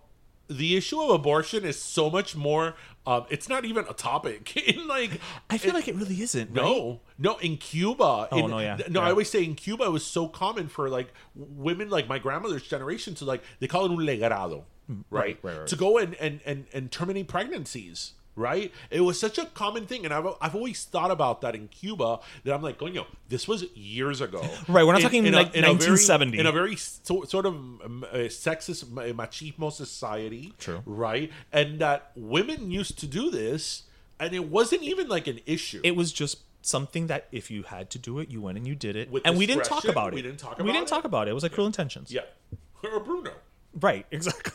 Speaker 3: the issue of abortion is so much more. Um, it's not even a topic in like.
Speaker 2: I feel like it really isn't. right?
Speaker 3: No, no. In Cuba,
Speaker 2: Oh,
Speaker 3: in-
Speaker 2: no, yeah,
Speaker 3: no. I always say in Cuba, it was so common for like women, like my grandmother's generation, to like they call it un legrado, right?
Speaker 2: Mm, right, right.
Speaker 3: To go and and and and terminate pregnancies. Right, it was such a common thing, and I've I've always thought about that in Cuba. That I'm like, coño, this was years ago.
Speaker 2: Right, we're not
Speaker 3: In-
Speaker 2: talking
Speaker 3: in a-
Speaker 2: like
Speaker 3: in a very-
Speaker 2: 1970.
Speaker 3: in a very so, sort of um, sexist, machismo society.
Speaker 2: True.
Speaker 3: right, and that women used to do this, and it wasn't even like an issue.
Speaker 2: It was just something that if you had to do it, you went and you did it,
Speaker 3: With
Speaker 2: and we didn't talk about it.
Speaker 3: we didn't talk about it.
Speaker 2: We didn't
Speaker 3: it.
Speaker 2: talk about it. It was like cruel intentions.
Speaker 3: Yeah. Or Bruno.
Speaker 2: Right. Exactly.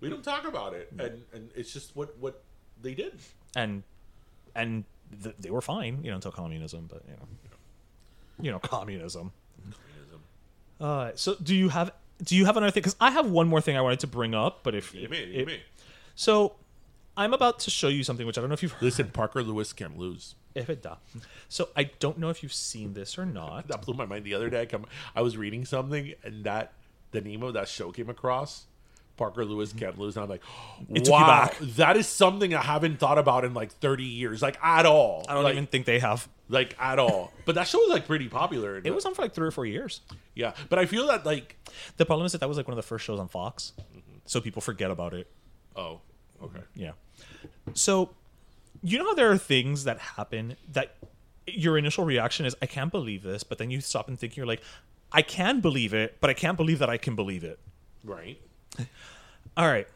Speaker 3: We don't talk about it. And and it's just what what they did.
Speaker 2: and and th- they were fine, you know, until communism. But you know, you know, communism. Communism. Uh, so do you have do you have another thing? Because I have one more thing I wanted to bring up, but if,
Speaker 3: You
Speaker 2: if-
Speaker 3: may, you
Speaker 2: if-
Speaker 3: may.
Speaker 2: so, I'm about to show you something which I don't know if you've heard.
Speaker 3: Listen, Parker Lewis can lose.
Speaker 2: If it da. So I don't know if you've seen this or not.
Speaker 3: That blew my mind the other day. I come I was reading something and that the name of that show came across. Parker Lewis can't lose. And I'm like,
Speaker 2: It took you
Speaker 3: wow, that is something I haven't thought about in like 30 years, like at all.
Speaker 2: I don't
Speaker 3: like,
Speaker 2: even think they have.
Speaker 3: like at all. But that show was like pretty popular.
Speaker 2: It was on for like three or four years.
Speaker 3: yeah. But I feel that like,
Speaker 2: The problem is that that was like one of the first shows on Fox, mm-hmm. so people forget about it.
Speaker 3: oh, okay.
Speaker 2: Yeah. So, you know how there are things that happen that your initial reaction is, I can't believe this, but then you stop and think, you're like, I can believe it, but I can't believe that I can believe it.
Speaker 3: Right.
Speaker 2: All right.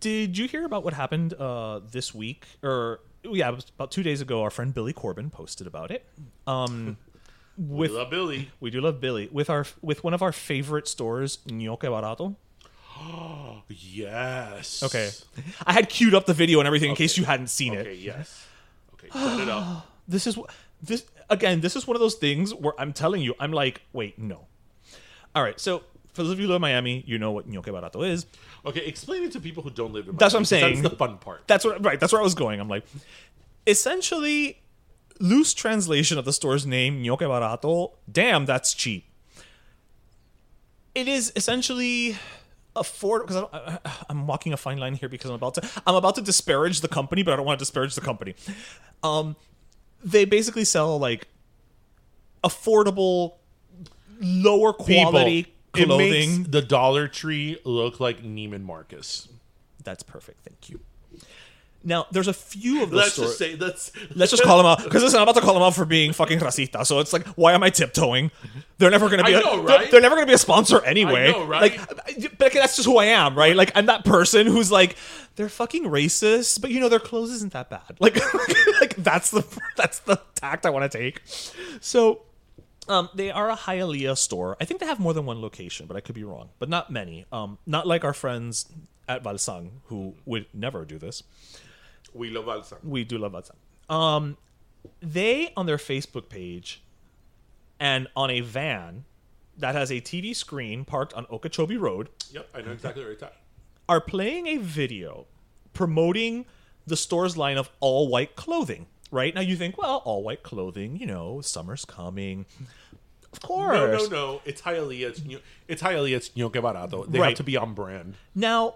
Speaker 2: Did you hear about what happened uh, this week? Or, yeah, it was about two days ago, our friend Billy Corben posted about it. Um, with
Speaker 3: we love Billy.
Speaker 2: We do love Billy. With our with one of our favorite stores, Ñoque Barato.
Speaker 3: Yes.
Speaker 2: Okay. I had queued up the video and everything in case you hadn't seen
Speaker 3: Okay,
Speaker 2: it.
Speaker 3: yes. Okay, set it up.
Speaker 2: This is this again. This is one of those things where I'm telling you, I'm like, wait, no. All right, so for those of you who live in Miami, you know what Ñoque Barato is.
Speaker 3: Okay, explain it to people who don't live in Miami.
Speaker 2: That's what I'm saying.
Speaker 3: That's the fun part.
Speaker 2: That's what right. That's where I was going. I'm like, essentially, loose translation of the store's name, Ñoque Barato. Damn, that's cheap. It is essentially afford because I'm walking a fine line here because I'm about to I'm about to disparage the company, but I don't want to disparage the company. Um, they basically sell like affordable, lower quality
Speaker 3: People,
Speaker 2: clothing.
Speaker 3: It makes the Dollar Tree look like Neiman Marcus.
Speaker 2: That's perfect. Thank you. Now, there's a few of those
Speaker 3: Let's
Speaker 2: stores.
Speaker 3: just say let's
Speaker 2: Let's just call them out because listen, I'm about to call them out for being fucking racista. So it's like, why am I tiptoeing? They're never gonna be.
Speaker 3: I
Speaker 2: a,
Speaker 3: know,
Speaker 2: they're- They're, never gonna be a sponsor anyway.
Speaker 3: I know, right?
Speaker 2: Like, but that's just who I am, right? Like, I'm that person who's like, they're fucking racist, but you know, their clothes isn't that bad. Like, like that's the that's the tact I want to take. So. Um, they are a Hialeah store. I think they have more than one location, but I could be wrong. But not many. Um, not like our friends at Valsan, who would never do this
Speaker 3: we love Alsa.
Speaker 2: we do love WhatsApp. Um, they on their Facebook page and on a van that has a TV screen parked on Okeechobee Road
Speaker 3: Yep, I know exactly where it's at.
Speaker 2: are playing a video promoting the store's line of all white clothing. Right now, you think, well, all white clothing, you know, summer's coming. Of course.
Speaker 3: No, no, no. It's Hialeah. It's it's Hialeah. It's Ñoque Barato. They
Speaker 2: Right.
Speaker 3: have to be on brand.
Speaker 2: Now,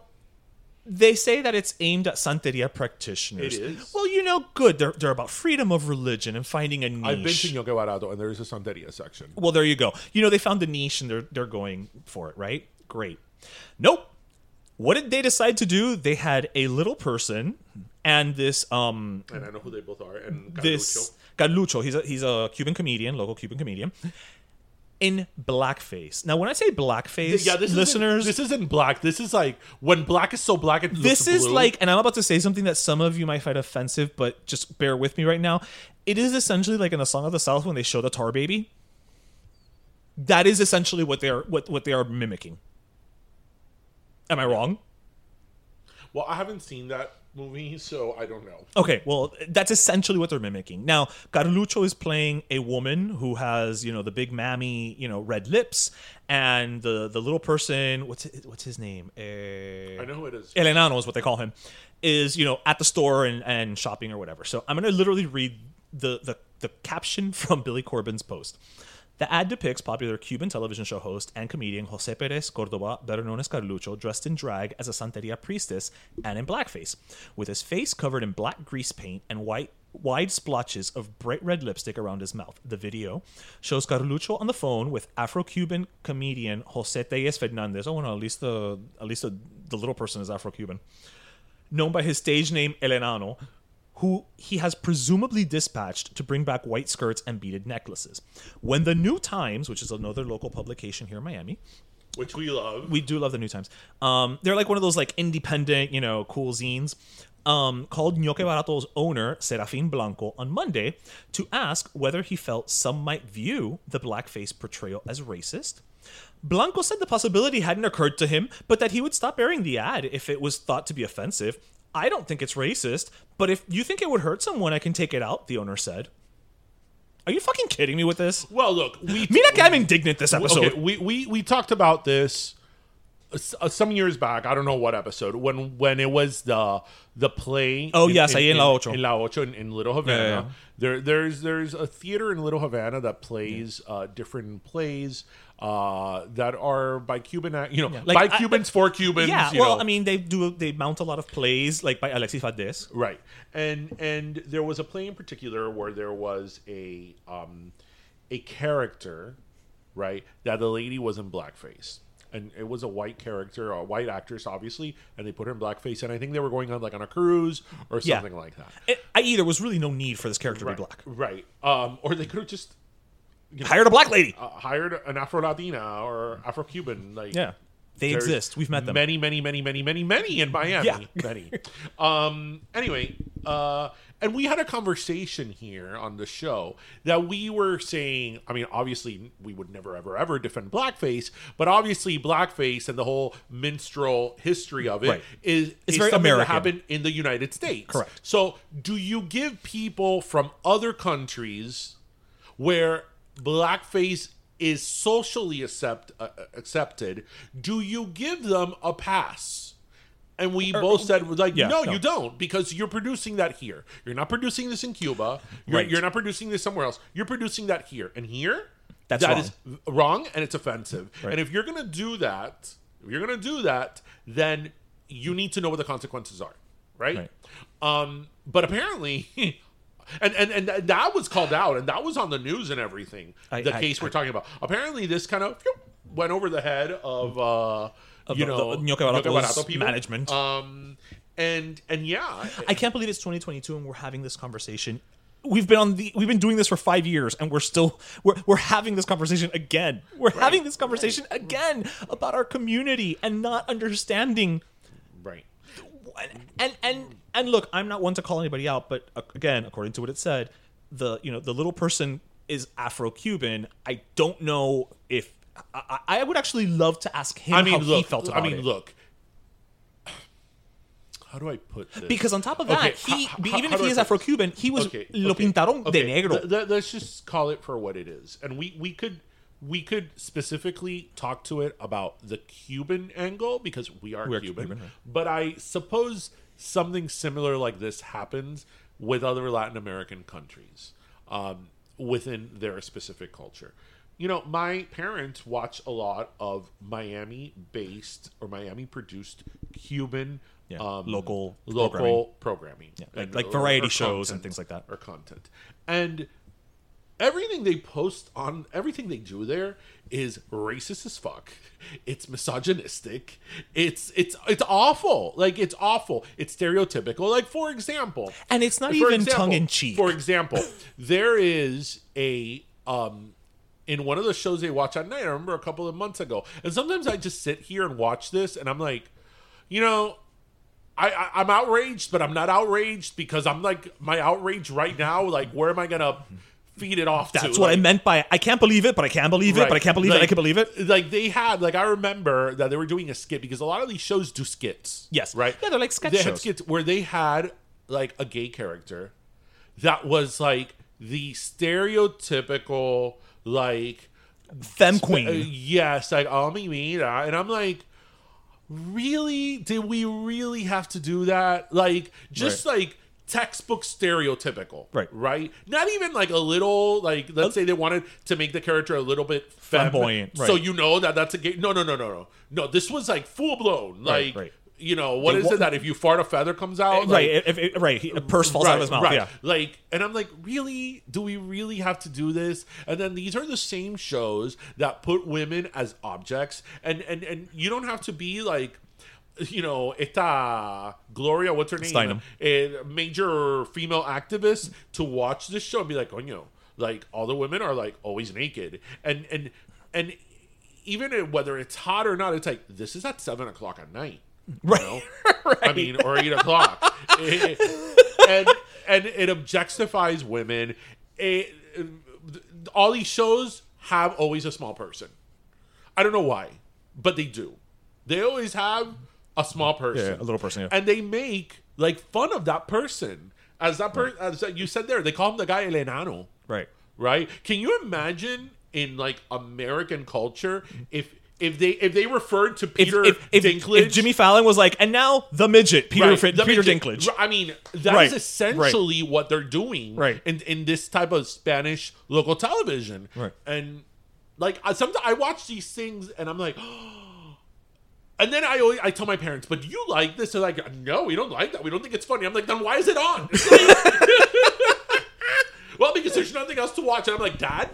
Speaker 2: they say that it's aimed at Santeria practitioners.
Speaker 3: It is.
Speaker 2: Well, you know, good. They're, they're about freedom of religion and finding a niche.
Speaker 3: I've been to Ñoque Barato, and there is a Santeria section.
Speaker 2: Well, there you go. You know, they found the niche and they're they're going for it, right? Great. Nope. What did they decide to do? They had a little person and this um
Speaker 3: And I know who they both are. And
Speaker 2: this
Speaker 3: Carluccio.
Speaker 2: Carlucho. He's a he's a Cuban comedian, local Cuban comedian. In blackface. Now, when I say blackface,
Speaker 3: Yeah, this
Speaker 2: listeners,
Speaker 3: Isn't, this isn't black. This is like when black is so black. It
Speaker 2: this is
Speaker 3: blue.
Speaker 2: like, and I'm about to say something that some of you might find offensive, but just bear with me right now. It is essentially like in the Song of the South when they show the tar baby. That is essentially what they're what what they are mimicking. Am I wrong?
Speaker 3: Well, I haven't seen that movie, so I don't know.
Speaker 2: Okay, well, that's essentially what they're mimicking. Now, Carlucho is playing a woman who has, you know, the big mammy, you know, red lips, and the the little person, what's it, what's his name? Eh,
Speaker 3: I know who it is.
Speaker 2: El Enano is what they call him, is, you know, at the store and, and shopping or whatever. So I'm going to literally read the, the, the caption from Billy Corben's post. The ad depicts popular Cuban television show host and comedian Jose Perez Cordoba, better known as Carlucho, dressed in drag as a Santeria priestess and in blackface, with his face covered in black grease paint and white wide splotches of bright red lipstick around his mouth. The video shows Carlucho on the phone with Afro-Cuban comedian Jose Tellez Fernandez. Oh, no, at least the at least the, the little person is Afro-Cuban known by his stage name El Enano, who he has presumably dispatched to bring back white skirts and beaded necklaces. When the New Times, which is another local publication here in Miami,
Speaker 3: Which we love.
Speaker 2: we do love the New Times. Um, they're like one of those like independent, you know, cool zines. Um, called Ñoque Barato's owner, Serafin Blanco, on Monday to ask whether he felt some might view the blackface portrayal as racist. Blanco said the possibility hadn't occurred to him, but that he would stop airing the ad if it was thought to be offensive. I don't think it's racist, but if you think it would hurt someone, I can take it out, the owner said. Are you fucking kidding me with this?
Speaker 3: well, look, we
Speaker 2: Mira que I'm indignant this episode.
Speaker 3: Okay, we, we we talked about this uh, some years back. I don't know what episode when when it was the the play.
Speaker 2: Oh, yes, ahí in La Ocho.
Speaker 3: in La Ocho in, in Little Havana.
Speaker 2: Yeah, yeah.
Speaker 3: There there's there's a theater in Little Havana that plays uh, different plays uh, that are by Cuban, you know,
Speaker 2: Like,
Speaker 3: by
Speaker 2: I-
Speaker 3: Cubans for Cubans.
Speaker 2: Yeah, well,
Speaker 3: know.
Speaker 2: I mean, they do they mount a lot of plays like by Alexis Valdés.
Speaker 3: Right. And and there was a play in particular where there was a um a character, right, that the lady was in blackface. And it was a white character, a white actress, obviously, and they put her in blackface. And I think they were going on like on a cruise or
Speaker 2: Yeah.
Speaker 3: something like that.
Speaker 2: It, I either was really no need for this character
Speaker 3: Right.
Speaker 2: to be black.
Speaker 3: Right. Um, or they could have just you know,
Speaker 2: Hired a black lady.
Speaker 3: uh, hired an Afro Latina or Afro Cuban. Like
Speaker 2: Yeah. They exist. We've met them.
Speaker 3: Many, many, many, many, many, many in Miami.
Speaker 2: Yeah.
Speaker 3: Many. Um. Anyway, uh, and we had a conversation here on the show that we were saying. I mean, obviously, we would never, ever, ever defend blackface, but obviously, blackface and the whole minstrel history of it
Speaker 2: Right.
Speaker 3: is
Speaker 2: It's
Speaker 3: is
Speaker 2: very
Speaker 3: something
Speaker 2: American.
Speaker 3: that happened in the United States.
Speaker 2: Correct.
Speaker 3: So, do you give people from other countries where blackface is socially accept, uh, accepted, do you give them a pass? And we both said, like,
Speaker 2: yeah,
Speaker 3: no,
Speaker 2: no.
Speaker 3: you don't, because you're producing that here. You're not producing this in Cuba. You're,
Speaker 2: Right.
Speaker 3: you're not producing this somewhere else. You're producing that here. And here,
Speaker 2: That's
Speaker 3: that
Speaker 2: wrong.
Speaker 3: is wrong and it's offensive.
Speaker 2: Right.
Speaker 3: And if you're going to do that, if you're going to do that, then you need to know what the consequences are, right?
Speaker 2: Right.
Speaker 3: Um, but apparently, and, and and that was called out, and that was on the news and everything.
Speaker 2: I-
Speaker 3: the
Speaker 2: I-
Speaker 3: case we're
Speaker 2: I-
Speaker 3: talking about. Apparently, this kind of went over the head of uh, you
Speaker 2: the-
Speaker 3: know
Speaker 2: the Ñoque Barato's
Speaker 3: Ñoque people.
Speaker 2: management.
Speaker 3: Um, and and yeah,
Speaker 2: I can't believe it's 2022 and we're having this conversation. We've been on the we've been doing this for five years and we're still we're we're having this conversation again. We're having this conversation again about our community and not understanding
Speaker 3: right.
Speaker 2: and and and look, I'm not one to call anybody out, but uh, again, according to what it said, the you know the little person is Afro-Cuban. I don't know if I, I would actually love to ask him
Speaker 3: I mean,
Speaker 2: how
Speaker 3: look.
Speaker 2: he felt about it.
Speaker 3: I mean,
Speaker 2: it.
Speaker 3: look. How do I put this?
Speaker 2: Because on top of that,
Speaker 3: Okay,
Speaker 2: he
Speaker 3: how- how-
Speaker 2: even
Speaker 3: how
Speaker 2: if he is Afro-Cuban, he was
Speaker 3: Okay,
Speaker 2: lo
Speaker 3: okay,
Speaker 2: pintaron de negro.
Speaker 3: Th- let's just call it for what it is, and we we could we could specifically talk to it about the Cuban angle because we are
Speaker 2: We are
Speaker 3: Cuban,
Speaker 2: Cuban, right.
Speaker 3: but I suppose something similar like this happens with other Latin American countries um, within their specific culture. You know, my parents watch a lot of Miami-based or Miami-produced Cuban
Speaker 2: Yeah,
Speaker 3: um,
Speaker 2: local
Speaker 3: local programming,
Speaker 2: Yeah, like- like variety
Speaker 3: or
Speaker 2: shows and things like that.
Speaker 3: or content. And everything they post on everything they do there is racist as fuck. It's misogynistic. It's it's it's awful. Like it's awful. It's stereotypical. Like for example,
Speaker 2: And it's not even
Speaker 3: example-
Speaker 2: tongue-in-cheek.
Speaker 3: For example, there is a um in one of the shows they watch at night. I remember a couple of months ago, and sometimes I just sit here and watch this, and I'm like, you know, I, I I'm outraged, but I'm not outraged because I'm like my outrage right now. Like, where am I gonna feed it off to.
Speaker 2: That's what I meant by I can't believe it, but I can't believe it,
Speaker 3: Right.
Speaker 2: but I can't believe it, I
Speaker 3: Like-
Speaker 2: can believe it.
Speaker 3: Like they had, like I remember that they were doing a skit because a lot of these shows do skits.
Speaker 2: Yes.
Speaker 3: right.
Speaker 2: Yeah, they're like sketch
Speaker 3: They had
Speaker 2: shows.
Speaker 3: skits where they had like a gay character that was like the stereotypical like
Speaker 2: Femme
Speaker 3: uh,
Speaker 2: queen.
Speaker 3: yes, like oh mi mira, and I'm like. Really? Did we really have to do that? Like, just like textbook stereotypical.
Speaker 2: Right.
Speaker 3: Right? Not even like a little, like, let's uh, say they wanted to make the character a little bit
Speaker 2: Flamboyant,
Speaker 3: So you know that that's a gay. No, no, no, no, no. No, this was like full blown. Like,
Speaker 2: right.
Speaker 3: you know, what
Speaker 2: They
Speaker 3: is it that if you fart, a feather comes out?
Speaker 2: right,
Speaker 3: Like,
Speaker 2: if, if- right. A purse falls out of his mouth. Yeah.
Speaker 3: Like, and I'm like, really? Do we really have to do this? And then these are the same shows that put women as objects, and and and you don't have to be like. You know, esta Gloria, what's her name?
Speaker 2: Steinem.
Speaker 3: A major female activist to watch this show and be like, oh, no, like all the women are like always naked, and and and even whether it's hot or not, it's like this is at seven o'clock at night.
Speaker 2: Right.
Speaker 3: You know? I mean, or eight o'clock. and and it objectifies women. It, all these shows have always a small person. I don't know why, but they do. They always have a small person,
Speaker 2: Yeah, a little person, yeah.
Speaker 3: and they make like fun of that person. As that person, as you said there, they call him the guy El Enano
Speaker 2: Right.
Speaker 3: right? Can you imagine in like American culture if if they if they referred to Peter
Speaker 2: if, if,
Speaker 3: Dinklage,
Speaker 2: if Jimmy Fallon was like, and now the midget, Peter,
Speaker 3: right, the
Speaker 2: Peter
Speaker 3: midget-
Speaker 2: Dinklage.
Speaker 3: I mean, that is
Speaker 2: Right,
Speaker 3: essentially what they're doing,
Speaker 2: Right.
Speaker 3: In in this type of Spanish local television,
Speaker 2: Right.
Speaker 3: And like I sometimes I watch these things and I'm like. Oh, And then I always I tell my parents, but do you like this? They're like, no, we don't like that. We don't think it's funny. I'm like, then why is it on? well, because there's nothing else to watch. And I'm like, Dad,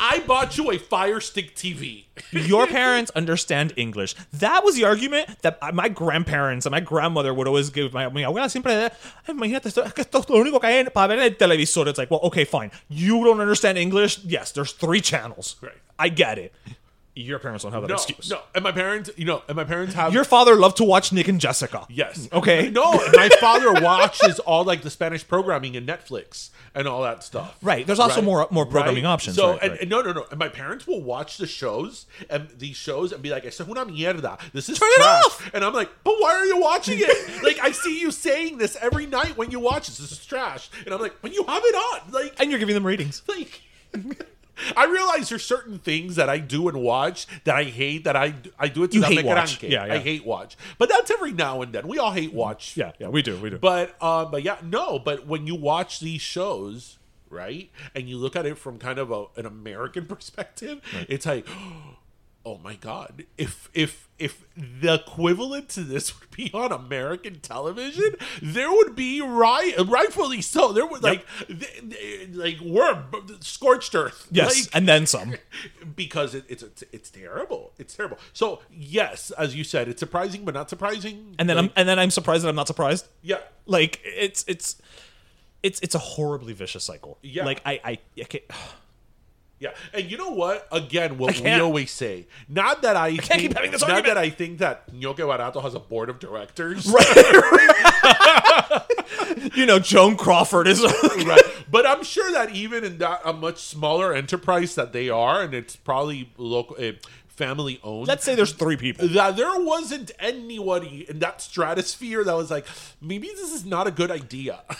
Speaker 3: I bought you a Fire Stick TV.
Speaker 2: Your parents understand English. That was the argument that my grandparents and my grandmother would always give my, mi abuela siempre, "Ay, imagínate, esto, es que esto es lo único que hay para ver en el televisor. It's like, well, okay, fine. You don't understand English? Yes, there's three channels.
Speaker 3: Right.
Speaker 2: I get it. Your parents don't have that
Speaker 3: No,
Speaker 2: excuse.
Speaker 3: no. And my parents, you know, and my parents have
Speaker 2: Your father loved to watch Nick and Jessica.
Speaker 3: Yes.
Speaker 2: Okay.
Speaker 3: No, my father watches all like the Spanish programming in Netflix and all that stuff.
Speaker 2: Right. There's also more- more programming options,
Speaker 3: So
Speaker 2: right,
Speaker 3: and,
Speaker 2: right.
Speaker 3: and no, no, no. And my parents will watch the shows and these shows and be like, "Esto es una mierda. This is
Speaker 2: Turn it
Speaker 3: trash."
Speaker 2: off!
Speaker 3: And I'm like, "But why are you watching it? like I see you saying this every night when you watch this. This is trash." And I'm like, "But you have it on." Like
Speaker 2: And you're giving them ratings.
Speaker 3: like I realize there's certain things that I do and watch that I hate that I I do it to
Speaker 2: You hate watch. Yeah, yeah.
Speaker 3: I hate watch. But that's every now and then. We all hate watch.
Speaker 2: Yeah, yeah, we do, we do.
Speaker 3: But um but yeah, no, but when you watch these shows, right? And you look at it from kind of a, an American perspective, it's like Oh my god. If if if the equivalent to this would be on American television, there would be right rightfully so. There would like th- th- like we're scorched earth.
Speaker 2: Yes,
Speaker 3: Like,
Speaker 2: and then some.
Speaker 3: because it, it's it's it's terrible. It's terrible. So yes, as you said, it's surprising but not surprising.
Speaker 2: And then
Speaker 3: Like,
Speaker 2: I'm and then I'm surprised that I'm not surprised.
Speaker 3: yeah.
Speaker 2: Like it's it's it's it's a horribly vicious cycle.
Speaker 3: Yeah.
Speaker 2: Like I I, I can't,
Speaker 3: Yeah, and you know what? Again, what we always say. Not that I,
Speaker 2: can't
Speaker 3: think,
Speaker 2: keep having this
Speaker 3: not
Speaker 2: argument.
Speaker 3: that I think that Ñoque Barato has a board of directors, right?
Speaker 2: you know Joan Crawford is
Speaker 3: right? But I'm sure that even in that a much smaller enterprise that they are, and it's probably local, uh, family owned.
Speaker 2: Let's say there's three people.
Speaker 3: that there wasn't anybody in that stratosphere that was like, maybe this is not a good idea.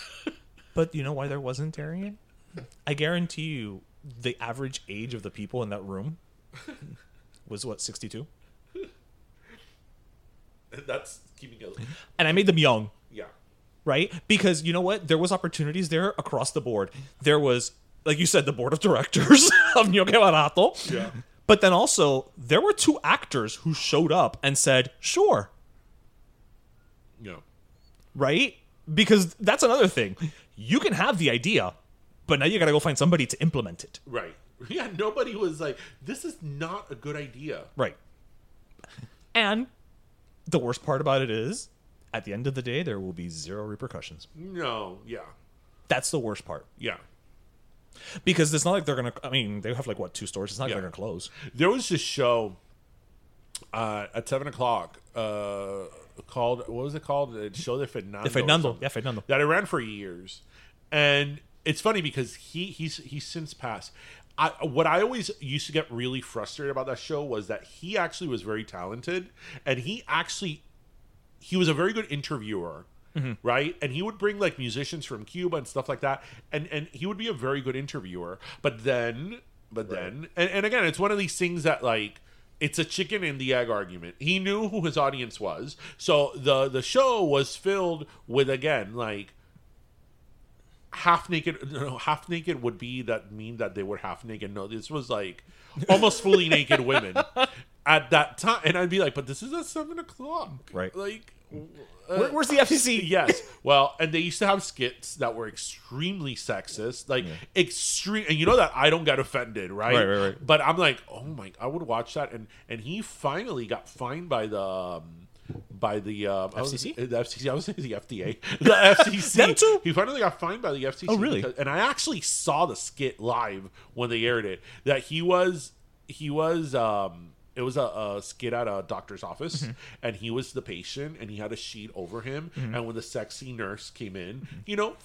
Speaker 2: But you know why there wasn't Darian? I guarantee you the average age of the people in that room was what, 62?
Speaker 3: That's keeping it.
Speaker 2: And I made them young.
Speaker 3: Yeah.
Speaker 2: right? Because you know what? There was opportunities there across the board. There was, like you said, the board of directors of Ñoque Barato.
Speaker 3: Yeah.
Speaker 2: But then also, there were two actors who showed up and said, sure,
Speaker 3: Yeah.
Speaker 2: right? Because that's another thing. You can have the idea, but now you got to go find somebody to implement it.
Speaker 3: Right. Yeah. Nobody was like, this is not a good idea.
Speaker 2: Right. And the worst part about it is, at the end of the day, there will be zero repercussions.
Speaker 3: No. Yeah.
Speaker 2: That's the worst part.
Speaker 3: Yeah.
Speaker 2: Because it's not like they're going to, I mean, they have like, what, two stores? It's not
Speaker 3: Yeah.
Speaker 2: like they're going to close.
Speaker 3: There was this show uh, at seven o'clock uh, called what was it called? The show de Fernando. Or
Speaker 2: Fernando. Yeah, Fernando.
Speaker 3: That it ran for years, and it's funny because he he's he's since passed. I, what I always used to get really frustrated about that show was that he actually was very talented, and he actually he was a very good interviewer. Mm-hmm. Right, and he would bring like musicians from Cuba and stuff like that, and and he would be a very good interviewer. But then, but then, and, and again, it's one of these things that like it's a chicken and the egg argument. He knew who his audience was, so the the show was filled with again like half naked no, half naked would be that mean that they were half naked no this was like almost fully naked women at that time and i'd be like but this is at seven o'clock
Speaker 2: Right.
Speaker 3: like
Speaker 2: Where, where's the FCC?
Speaker 3: yes well and they used to have skits that were extremely sexist like extreme and you know that i don't get offended right?
Speaker 2: Right, right, right.
Speaker 3: but i'm like oh my i would watch that and and he finally got fined by the um, by the um, I was-
Speaker 2: FCC?
Speaker 3: the FCC. I was saying the FDA. The FCC.
Speaker 2: Them too?
Speaker 3: He finally got fined by the FCC.
Speaker 2: Oh, really?
Speaker 3: because- and I actually saw the skit live when they aired it. That he was he was um it was a, a skit at a doctor's office
Speaker 2: Mm-hmm.
Speaker 3: and he was the patient and he had a sheet over him and when the sexy nurse came in you know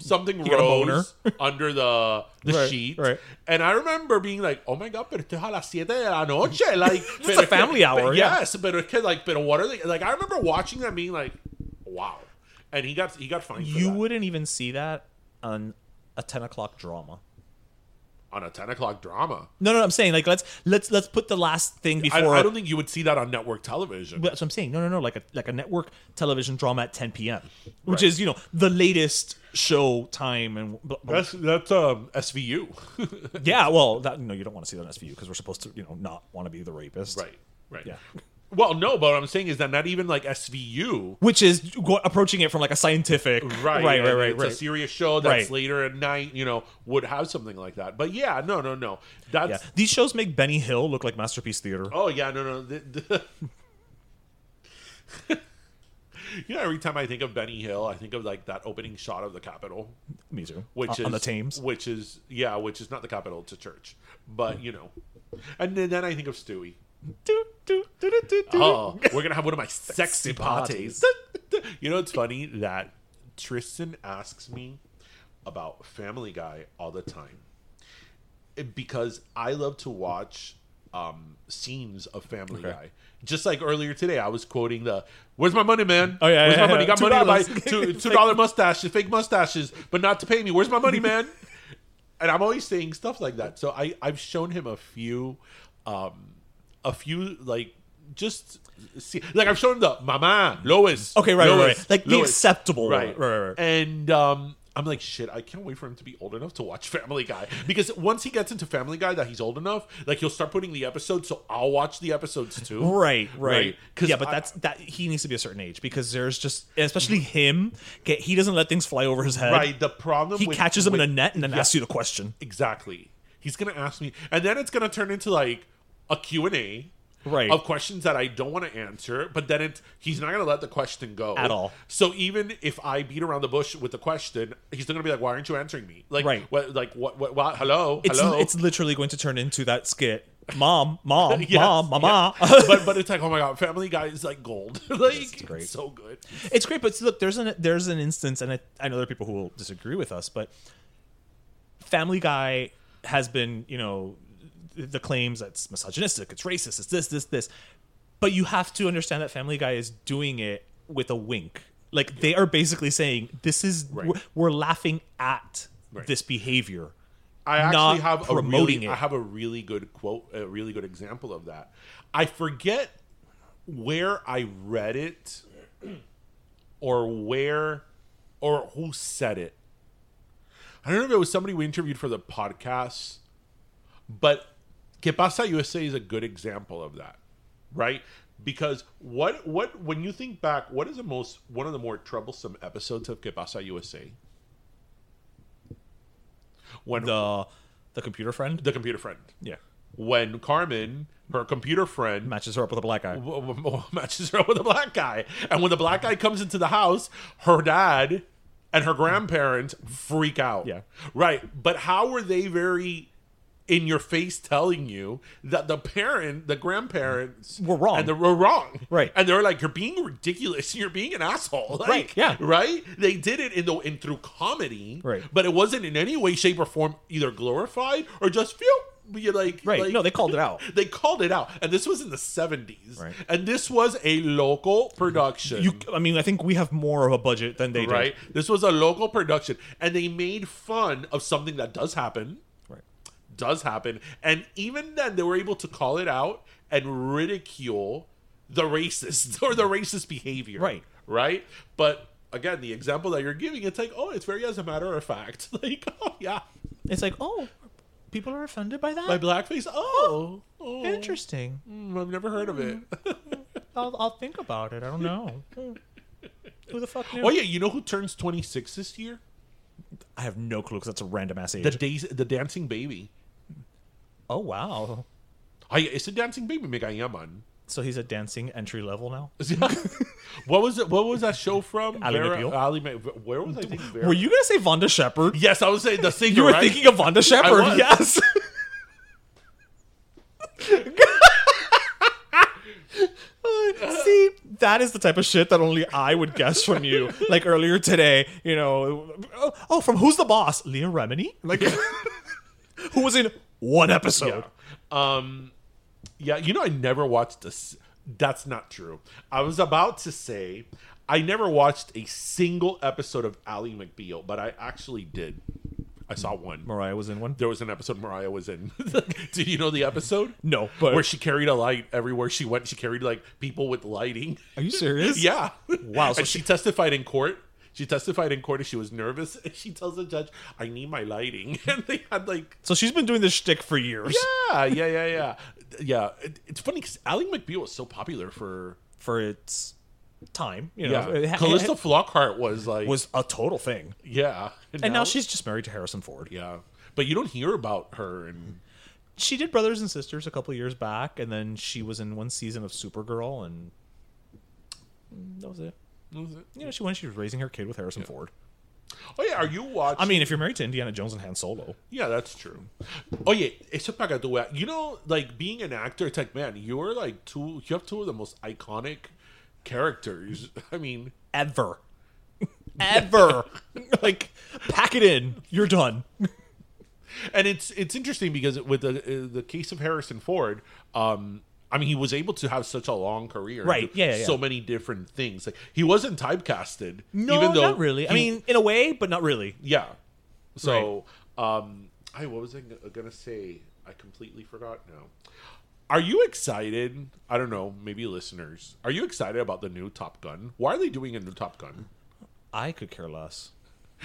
Speaker 3: something
Speaker 2: boner.
Speaker 3: rose under the the
Speaker 2: Right,
Speaker 3: sheet
Speaker 2: right.
Speaker 3: and I remember being like oh my god pero esto es a las siete de la noche like
Speaker 2: It's a family hour,
Speaker 3: but
Speaker 2: yeah.
Speaker 3: yes but okay, like but what are they like I remember watching that being like wow and he got he got fined
Speaker 2: You
Speaker 3: that.
Speaker 2: wouldn't even see that on a ten o'clock drama.
Speaker 3: on a 10 o'clock drama
Speaker 2: No, no, I'm saying like let's let's let's put the last thing
Speaker 3: I,
Speaker 2: before.
Speaker 3: I don't think you would see that on network television
Speaker 2: But That's what I'm saying. No, no, no. Like a like a network television drama at 10 p.m., which
Speaker 3: Right.
Speaker 2: is you know the latest show time and
Speaker 3: that's that's um SVU
Speaker 2: yeah. Well, that no, you don't want to see that on SVU because we're supposed to you know not want to be the rapist,
Speaker 3: right right
Speaker 2: Yeah.
Speaker 3: well no but what I'm saying is that not even like SVU
Speaker 2: Which is go- approaching it from like a scientific,
Speaker 3: right
Speaker 2: right, right, right,
Speaker 3: it's
Speaker 2: right.
Speaker 3: a serious show that's
Speaker 2: Right.
Speaker 3: later at night you know would have something like that but yeah no no no that's
Speaker 2: yeah, these shows make Benny Hill look like masterpiece theater.
Speaker 3: Oh yeah, no, no. You know, every time I think of Benny Hill, I think of like that opening shot of the Capitol,
Speaker 2: Me too.
Speaker 3: which
Speaker 2: on,
Speaker 3: is
Speaker 2: on the Thames.
Speaker 3: which is yeah, which is not the Capitol, it's a church, but you know, and then, then I think of Stewie.
Speaker 2: Do, do, do.
Speaker 3: Oh, we're gonna have one of my sexy
Speaker 2: parties.
Speaker 3: parties. you know, it's funny that Tristan asks me about Family Guy all the time because I love to watch um, scenes of Family Guy. Just like earlier today, I was quoting the "Where's my money, man?
Speaker 2: Oh, yeah,
Speaker 3: where's
Speaker 2: yeah,
Speaker 3: my money?
Speaker 2: yeah.
Speaker 3: Got
Speaker 2: Two
Speaker 3: money to buy two two dollar mustaches, fake mustaches, but not to pay me. Where's my money, man?" and I'm always saying stuff like that. So I I've shown him a few, um, a few like just see like I've shown him the Mama Lois.
Speaker 2: Okay, right, right,
Speaker 3: Lois,
Speaker 2: right. Like the acceptable
Speaker 3: right,
Speaker 2: Right, right, right.
Speaker 3: And um, I'm like shit. I can't wait for him to be old enough to watch Family Guy because once he gets into Family Guy, that he's old enough, like he'll start putting the episodes. So I'll watch the episodes too.
Speaker 2: Right, right. Yeah, but
Speaker 3: I-
Speaker 2: that's that. He needs to be a certain age because there's just, especially him. Get, he doesn't let things fly over his head.
Speaker 3: Right. The problem
Speaker 2: He
Speaker 3: with-
Speaker 2: catches them in a net and then
Speaker 3: Yeah.
Speaker 2: asks you the question.
Speaker 3: Exactly. He's gonna ask me, and then it's gonna turn into like a Q and A,
Speaker 2: Right.
Speaker 3: Of questions that I don't want to answer, but then it's he's not gonna let the question go
Speaker 2: At all.
Speaker 3: So even if I beat around the bush with the question, he's still gonna be like, "Why aren't you answering me?" Like,
Speaker 2: Right.
Speaker 3: What? Like what? What? what hello?
Speaker 2: It's
Speaker 3: hello.
Speaker 2: it's literally going to turn into that skit. Mom, mom,
Speaker 3: Yes,
Speaker 2: mom, mama.
Speaker 3: yeah. but but it's like, oh my god, Family Guy is like gold. like,
Speaker 2: great.
Speaker 3: it's so good.
Speaker 2: It's great, but look, there's an there's an instance, and I, I know there are people who will disagree with us, but Family Guy has been, you know, the claims that it's misogynistic, it's racist, it's this, this, this. But you have to understand that Family Guy is doing it with a wink. Like they are basically saying, "This is
Speaker 3: Right.
Speaker 2: we're, we're laughing at
Speaker 3: Right.
Speaker 2: this behavior."
Speaker 3: I actually
Speaker 2: not
Speaker 3: have a
Speaker 2: promoting
Speaker 3: really,
Speaker 2: it.
Speaker 3: I have a really good quote, a really good example of that. I forget where I read it, or where, or who said it. I don't know if it was somebody we interviewed for the podcast, but Que Pasa USA is a good example of that, right? Because what what when you think back, what is the most one of the more troublesome episodes of Que Pasa USA? When
Speaker 2: The the computer friend,
Speaker 3: the computer friend.
Speaker 2: yeah,
Speaker 3: When Carmen, her computer friend,
Speaker 2: matches her up with a black guy.
Speaker 3: w- w- matches her up with a black guy, and when the black guy comes into the house, her dad and her grandparents freak out.
Speaker 2: Yeah.
Speaker 3: right. But how were they very in your face telling you that the parent, the grandparents
Speaker 2: Were wrong.
Speaker 3: and they were wrong,
Speaker 2: Right.
Speaker 3: And they're like, "You're being ridiculous. You're being an asshole." Like,
Speaker 2: Right, yeah.
Speaker 3: right. They did it in the in through comedy,
Speaker 2: Right.
Speaker 3: But it wasn't in any way, shape, or form either glorified or just feel. You like
Speaker 2: Right.
Speaker 3: like-
Speaker 2: no, they called it out.
Speaker 3: they called it out, and this was in the seventies,
Speaker 2: Right.
Speaker 3: and this was a local production.
Speaker 2: You, I mean, I think we have more of a budget than they
Speaker 3: right? This was a local production, and they made fun of something that does happen,
Speaker 2: Right.
Speaker 3: Does happen, and even then they were able to call it out and ridicule the racist or the racist behavior,
Speaker 2: Right.
Speaker 3: Right, but. Again, the example that you're giving, it's like, oh, it's very as a matter of fact. Like, oh, yeah.
Speaker 2: It's like, oh, people are offended by that.
Speaker 3: By blackface, oh, oh.
Speaker 2: Interesting.
Speaker 3: Mm, I've never heard of it.
Speaker 2: I'll, I'll think about it. I don't know. Who the fuck knew?
Speaker 3: Oh yeah, you know who turns 26 this year?
Speaker 2: I have no clue because that's a random ass age.
Speaker 3: The days, the dancing baby.
Speaker 2: Oh wow.
Speaker 3: Ay, it's a dancing baby, man.
Speaker 2: So he's a dancing entry level now.
Speaker 3: what was it? What was that show from?
Speaker 2: Ally
Speaker 3: Vera-
Speaker 2: McBeal?
Speaker 3: Mc- Where was I thinking? Vera?
Speaker 2: Were you gonna say Vonda Shepard?
Speaker 3: Yes, I was saying the singer.
Speaker 2: You were
Speaker 3: right?
Speaker 2: thinking of Vonda Shepard. Yes. See, that is the type of shit that only I would guess from you. Like earlier today, you know, oh, oh from Who's the Boss? Leah Remini? Like, who was in one episode?
Speaker 3: Um, yeah, you know, I never watched this. That's not true. I was about to say I never watched a single episode of Ally McBeal, but I actually did. I saw one.
Speaker 2: Mariah was in one.
Speaker 3: There was an episode Mariah was in. Did you know the episode?
Speaker 2: No, but
Speaker 3: Where she carried a light everywhere she went. She carried like people with lighting.
Speaker 2: are you serious?
Speaker 3: Yeah.
Speaker 2: Wow, so
Speaker 3: and she, testified in court. She testified in court and she was nervous. And she tells the judge, I need my lighting. And they had like,
Speaker 2: So she's been doing this shtick for years.
Speaker 3: yeah, yeah, yeah, yeah. Yeah. It- it's funny because Ally McBeal was so popular for.
Speaker 2: For its time, you know,
Speaker 3: Yeah.
Speaker 2: ha- Calista
Speaker 3: Flockhart was like.
Speaker 2: was a total thing.
Speaker 3: Yeah.
Speaker 2: And now she's just married to Harrison Ford.
Speaker 3: Yeah. But you don't hear about her. And
Speaker 2: She did Brothers and Sisters a couple years back, and then she was in one season of Supergirl, and that was it. You know, she when she was raising her kid with Harrison Ford.
Speaker 3: Oh, yeah. Are you watching?
Speaker 2: I mean, if you're married to Indiana Jones and Han Solo,
Speaker 3: Yeah, that's true. Oh yeah, eso para tu wea. You know, like being an actor, it's like man, you're like two. You have two of the most iconic characters. I mean,
Speaker 2: ever, ever, like pack it in, you're done.
Speaker 3: and it's it's interesting because with the uh, the case of Harrison Ford, um, I mean, he was able to have such a long career,
Speaker 2: Right, yeah, yeah, yeah.
Speaker 3: so many different things. Like he wasn't typecasted,
Speaker 2: No,
Speaker 3: even though
Speaker 2: not really. I mean, in a way, but not really.
Speaker 3: yeah. So, um, I what was I gonna say? I completely forgot now. Are you excited? I don't know, maybe listeners. Are you excited about the new Top Gun? Why are they doing a new Top Gun?
Speaker 2: I could care less.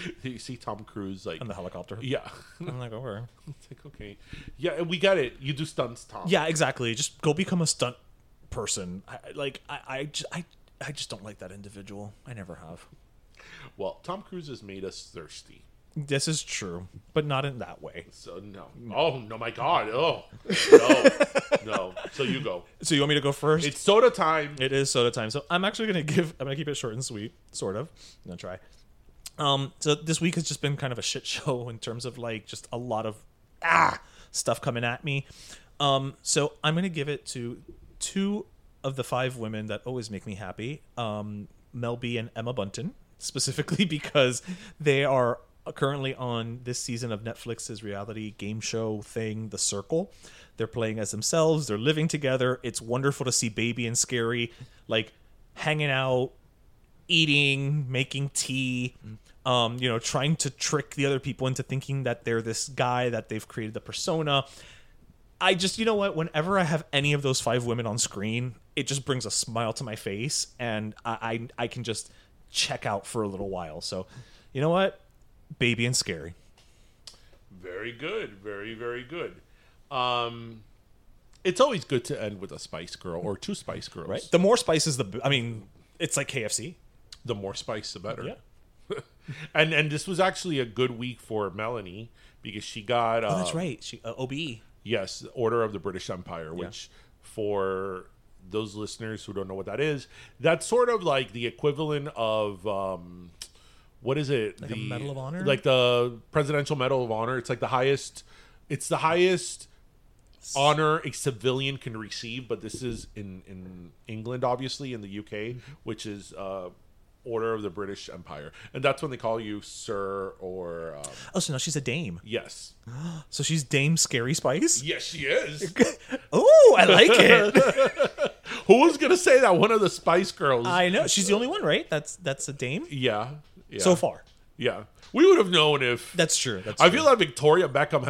Speaker 3: You see Tom Cruise like
Speaker 2: in the helicopter.
Speaker 3: Yeah.
Speaker 2: I'm like, okay.
Speaker 3: it's like okay. Yeah, we got it. You do stunts, Tom.
Speaker 2: Yeah, exactly. Just go become a stunt person. I, I- like, I, I, just, I, I just don't like that individual. I never have.
Speaker 3: Well, Tom Cruise has made us thirsty.
Speaker 2: This is true, but not in that way.
Speaker 3: So no. Oh no my god. Oh no. no. So you go.
Speaker 2: So you want me to go first?
Speaker 3: It's soda time.
Speaker 2: It is soda time. So I'm actually gonna give. I'm gonna keep it short and sweet, sort of. I'm gonna try. Um. So this week has just been kind of a shit show in terms of like just a lot of ah stuff coming at me. Um. So I'm gonna give it to two of the five women that always make me happy. Um. Mel B and Emma Bunton specifically because they are currently on this season of Netflix's reality game show thing, The Circle. They're playing as themselves, they're living together. It's wonderful to see Baby and Scary like hanging out, eating, making tea, um, you know, trying to trick the other people into thinking that they're this guy that they've created the persona. I just, you know what? Whenever I have any of those five women on screen, it just brings a smile to my face, and I, I, I can just check out for a little while. So, you know what? Baby and scary.
Speaker 3: Very good. Very, very good. Um it's always good to end with a Spice Girl or two Spice Girls.
Speaker 2: Right? The more spices, the I mean, it's like KFC.
Speaker 3: The more spice, the better.
Speaker 2: Yeah.
Speaker 3: And and this was actually a good week for Melanie because she got. Uh,
Speaker 2: Oh, that's right. She uh, OBE.
Speaker 3: Yes, Order of the British Empire, which for those listeners who don't know what that is, that's sort of like the equivalent of um, what is it?
Speaker 2: Like a
Speaker 3: the
Speaker 2: Medal of Honor?
Speaker 3: like the Presidential Medal of Honor. It's like the highest It's the highest honor a civilian can receive, but this is in in England, obviously, in the UK, which is uh, Order of the British Empire, and that's when they call you Sir or um,
Speaker 2: Oh, so now she's a dame.
Speaker 3: yes,
Speaker 2: So she's Dame Scary Spice.
Speaker 3: yes, she is.
Speaker 2: Oh, I like it.
Speaker 3: Who was gonna say that one of the Spice Girls?
Speaker 2: I know she's the only one, right? That's that's a dame
Speaker 3: yeah, yeah,
Speaker 2: so far.
Speaker 3: yeah. We would have known if
Speaker 2: That's true. That's
Speaker 3: I
Speaker 2: true.
Speaker 3: feel like Victoria Beckham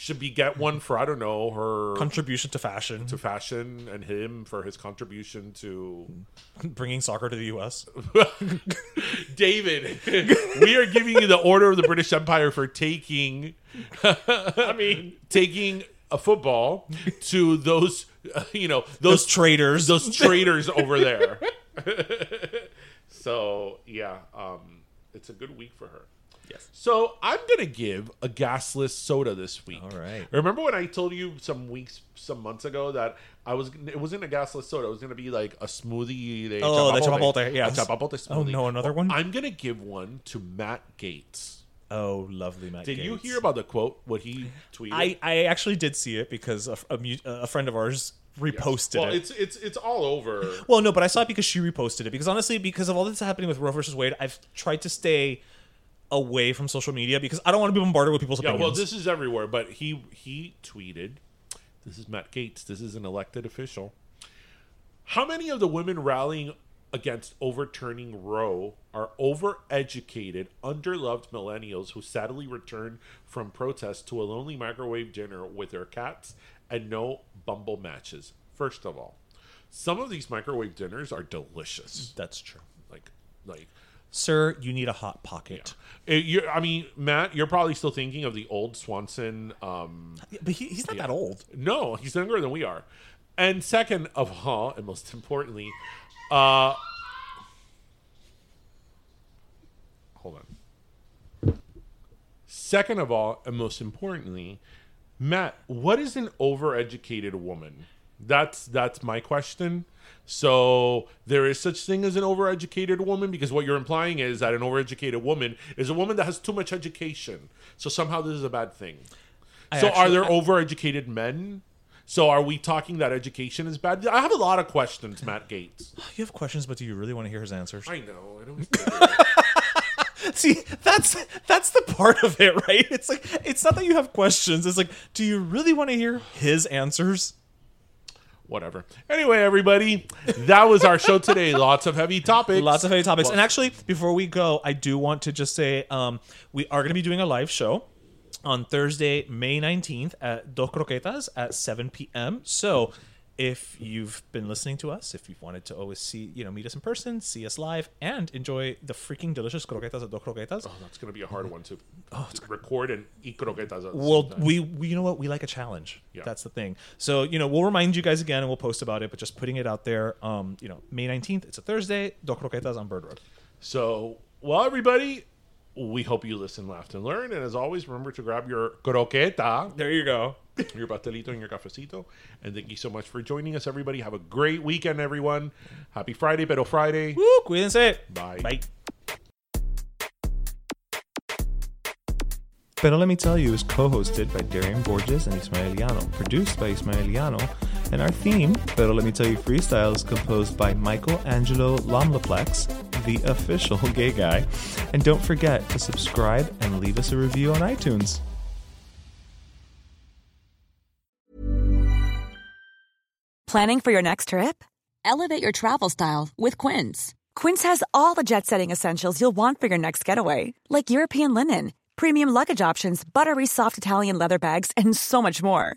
Speaker 3: should be get one for I don't know her
Speaker 2: contribution to fashion,
Speaker 3: to fashion and him for his contribution to
Speaker 2: bringing soccer to the U.S.
Speaker 3: David. we are giving you the Order of the British Empire for taking. I mean, taking a football to those, uh, you know,
Speaker 2: Those
Speaker 3: those
Speaker 2: traitors.
Speaker 3: those traitors over there. so yeah, um, it's a good week for her.
Speaker 2: Yes.
Speaker 3: So I'm gonna give a gasless soda this week.
Speaker 2: All right.
Speaker 3: Remember when I told you some weeks, some months ago that I was it wasn't a gasless soda. It was gonna be like a smoothie. De
Speaker 2: Oh, the chapapote, yes.
Speaker 3: A chapapote
Speaker 2: Oh,
Speaker 3: smoothie.
Speaker 2: no, another one?
Speaker 3: I'm gonna give one to Matt Gaetz.
Speaker 2: Oh, lovely Matt.
Speaker 3: Did you hear about the quote? What he tweeted?
Speaker 2: I I actually did see it because a, a, a friend of ours reposted
Speaker 3: well,
Speaker 2: it.
Speaker 3: it's it's it's all over.
Speaker 2: Well, no, but I saw it because she reposted it. Because honestly, because of all that's happening with Roe versus Wade, I've tried to stay away from social media because I don't want to be bombarded with people's
Speaker 3: Yeah,
Speaker 2: opinions.
Speaker 3: well, this is everywhere. But he he tweeted, "This is Matt Gaetz. This is an elected official. How many of the women rallying against overturning Roe are overeducated, underloved millennials who sadly return from protests to a lonely microwave dinner with their cats and no Bumble matches? First of all, some of these microwave dinners are delicious.
Speaker 2: That's true.
Speaker 3: Like like."
Speaker 2: Sir, you need a hot pocket.
Speaker 3: Uh, You're, I mean, Matt, you're probably still thinking of the old Swanson um,
Speaker 2: Yeah, But he, he's not that old.
Speaker 3: No, he's younger than we are. And second of all, and most importantly, uh hold on. Second of all, and most importantly, Matt, what is an overeducated woman? That's that's my question. So there is such thing as an overeducated woman because what you're implying is that an overeducated woman is a woman that has too much education. So somehow this is a bad thing.
Speaker 2: I
Speaker 3: so are
Speaker 2: actually-
Speaker 3: there overeducated men? So are we talking that education is bad? I have a lot of questions, Matt Gaetz.
Speaker 2: You have questions, but do you really want to hear his answers?
Speaker 3: I know. I don't.
Speaker 2: See, that's that's the part of it, right? It's like it's not that you have questions. It's like, do you really want to hear his answers?
Speaker 3: Whatever. Anyway, everybody, that was our show today. Lots of heavy topics.
Speaker 2: Lots of heavy topics.
Speaker 3: Well-
Speaker 2: and actually, before we go, I do want to just say um, we are going to be doing a live show on Thursday, May 19th at Dos Croquetas at 7 p.m. So if you've been listening to us, if you've wanted to always see, you know, meet us in person, see us live, and enjoy the freaking delicious croquetas at Dos Croquetas,
Speaker 3: Oh, that's going to be a hard one to record and eat croquetas.
Speaker 2: well, we, we, you know what, we like a challenge.
Speaker 3: Yeah.
Speaker 2: That's the thing. So, you know, we'll remind you guys again and we'll post about it, but just putting it out there. Um, you know, May 19th, it's a Thursday, Dos Croquetas on Bird Road.
Speaker 3: So, well, everybody, we hope you listen, laughed, and learned. And as always, remember to grab your croqueta,
Speaker 2: There you go.
Speaker 3: your pastelito, and your cafecito. And thank you so much for joining us, everybody. Have a great weekend, everyone. Happy Friday, Pero Friday.
Speaker 2: Woo, cuídense.
Speaker 3: Bye.
Speaker 2: Bye.
Speaker 5: Pero Let Me Tell You is co-hosted by Darian Borges and Ismaeliano, produced by Ismaeliano, and our theme, Pero Let Me Tell You Freestyle, is composed by Michael Angelo Lomlaplex, the official gay guy. And don't forget to subscribe and leave us a review on iTunes.
Speaker 6: Planning for your next trip? Elevate your travel style with Quince. Quince has all the jet setting essentials you'll want for your next getaway, like European linen, premium luggage options, buttery soft Italian leather bags, and so much more.